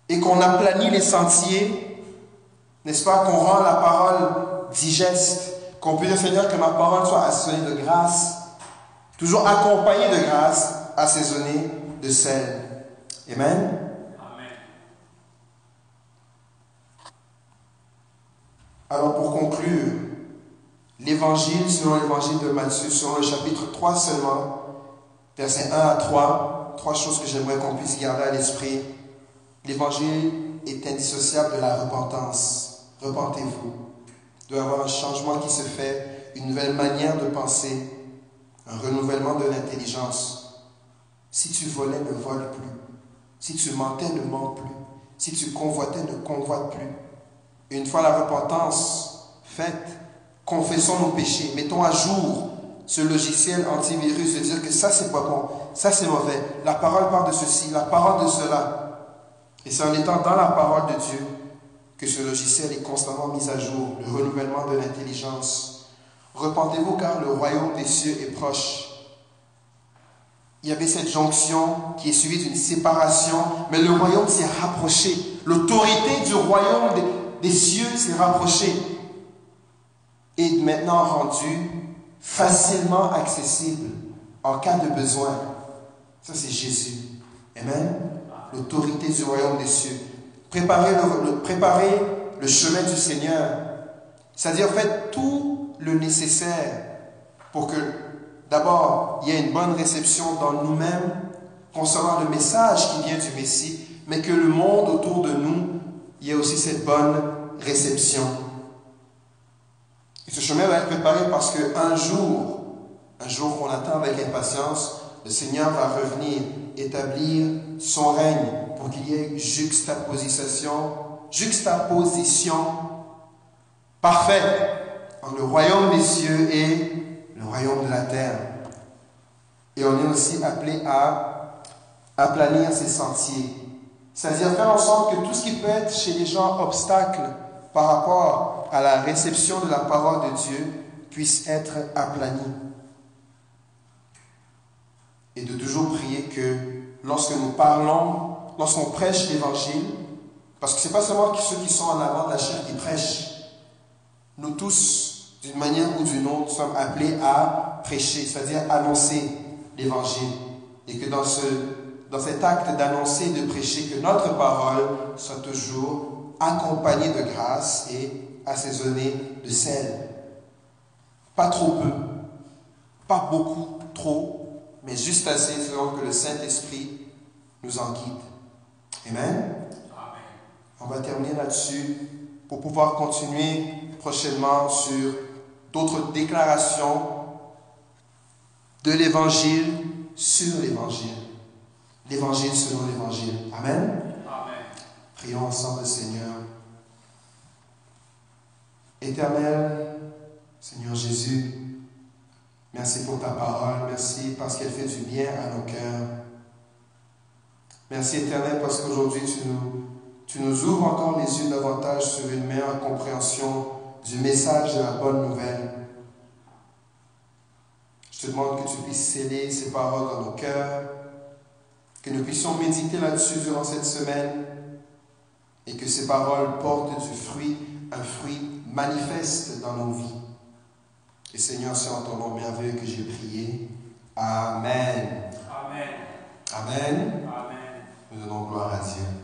et qu'on aplanit les sentiers, n'est-ce pas, qu'on rend la parole digeste, qu'on puisse dire Seigneur que ma parole soit assaisonnée de grâce, toujours accompagnée de grâce, assaisonnée de sel. Amen. Alors pour conclure, l'évangile selon l'évangile de Matthieu, selon le chapitre 3 seulement, versets 1 à 3, trois choses que j'aimerais qu'on puisse garder à l'esprit. L'évangile est indissociable de la repentance. Repentez-vous. Il doit y avoir un changement qui se fait une nouvelle manière de penser, un renouvellement de l'intelligence. Si tu volais, ne vole plus. Si tu mentais, ne mens plus. Si tu convoitais, ne convoite plus. une fois la repentance faite, confessons nos péchés, mettons à jour ce logiciel antivirus de dire que ça c'est pas bon, ça c'est mauvais, la parole parle de ceci, la parole de cela. Et c'est en étant dans la parole de Dieu que ce logiciel est constamment mis à jour, le renouvellement de l'intelligence. Repentez-vous car le royaume des cieux est proche. Il y avait cette jonction qui est suivie d'une séparation, mais le royaume s'est rapproché. L'autorité du royaume des, cieux s'est rapprochée. Et maintenant rendue facilement accessible en cas de besoin. Ça, c'est Jésus. Amen. L'autorité du royaume des cieux. Préparez le, préparer le chemin du Seigneur. C'est-à-dire, faites tout le nécessaire pour que, d'abord, il y ait une bonne réception dans nous-mêmes concernant le message qui vient du Messie, mais que le monde autour de nous, il y ait aussi cette bonne réception. Et ce chemin va être préparé parce qu'un jour, un jour qu'on attend avec impatience, le Seigneur va revenir établir son règne pour qu'il y ait juxtaposition, juxtaposition parfaite entre le royaume des cieux et royaume de la terre. Et on est aussi appelé à aplanir ces sentiers. C'est-à-dire faire en sorte que tout ce qui peut être chez les gens obstacle par rapport à la réception de la parole de Dieu puisse être aplani. Et de toujours prier que lorsque nous parlons, lorsqu'on prêche l'évangile, parce que ce n'est pas seulement ceux qui sont en avant de la chair qui prêchent, nous tous, d'une manière ou d'une autre, sommes appelés à prêcher, c'est-à-dire annoncer l'évangile. Et que dans, ce, dans cet acte d'annoncer, de prêcher, que notre parole soit toujours accompagnée de grâce et assaisonnée de sel. Pas trop peu, pas beaucoup, trop, mais juste assez selon que le Saint-Esprit nous en guide. Amen. On va terminer là-dessus pour pouvoir continuer prochainement sur d'autres déclarations de l'Évangile sur l'Évangile. L'Évangile selon l'Évangile. Amen. Amen. Prions ensemble, Seigneur. Éternel, Seigneur Jésus, merci pour ta parole. Merci parce qu'elle fait du bien à nos cœurs. Merci, Éternel, parce qu'aujourd'hui, tu nous, tu nous ouvres encore les yeux davantage sur une meilleure compréhension du message de la bonne nouvelle. Je te demande que tu puisses sceller ces paroles dans nos cœurs, que nous puissions méditer là-dessus durant cette semaine et que ces paroles portent du fruit, un fruit manifeste dans nos vies. Et Seigneur, c'est en ton nom merveilleux que j'ai prié. Amen. Amen. Amen. Amen. Nous donnons gloire à Dieu.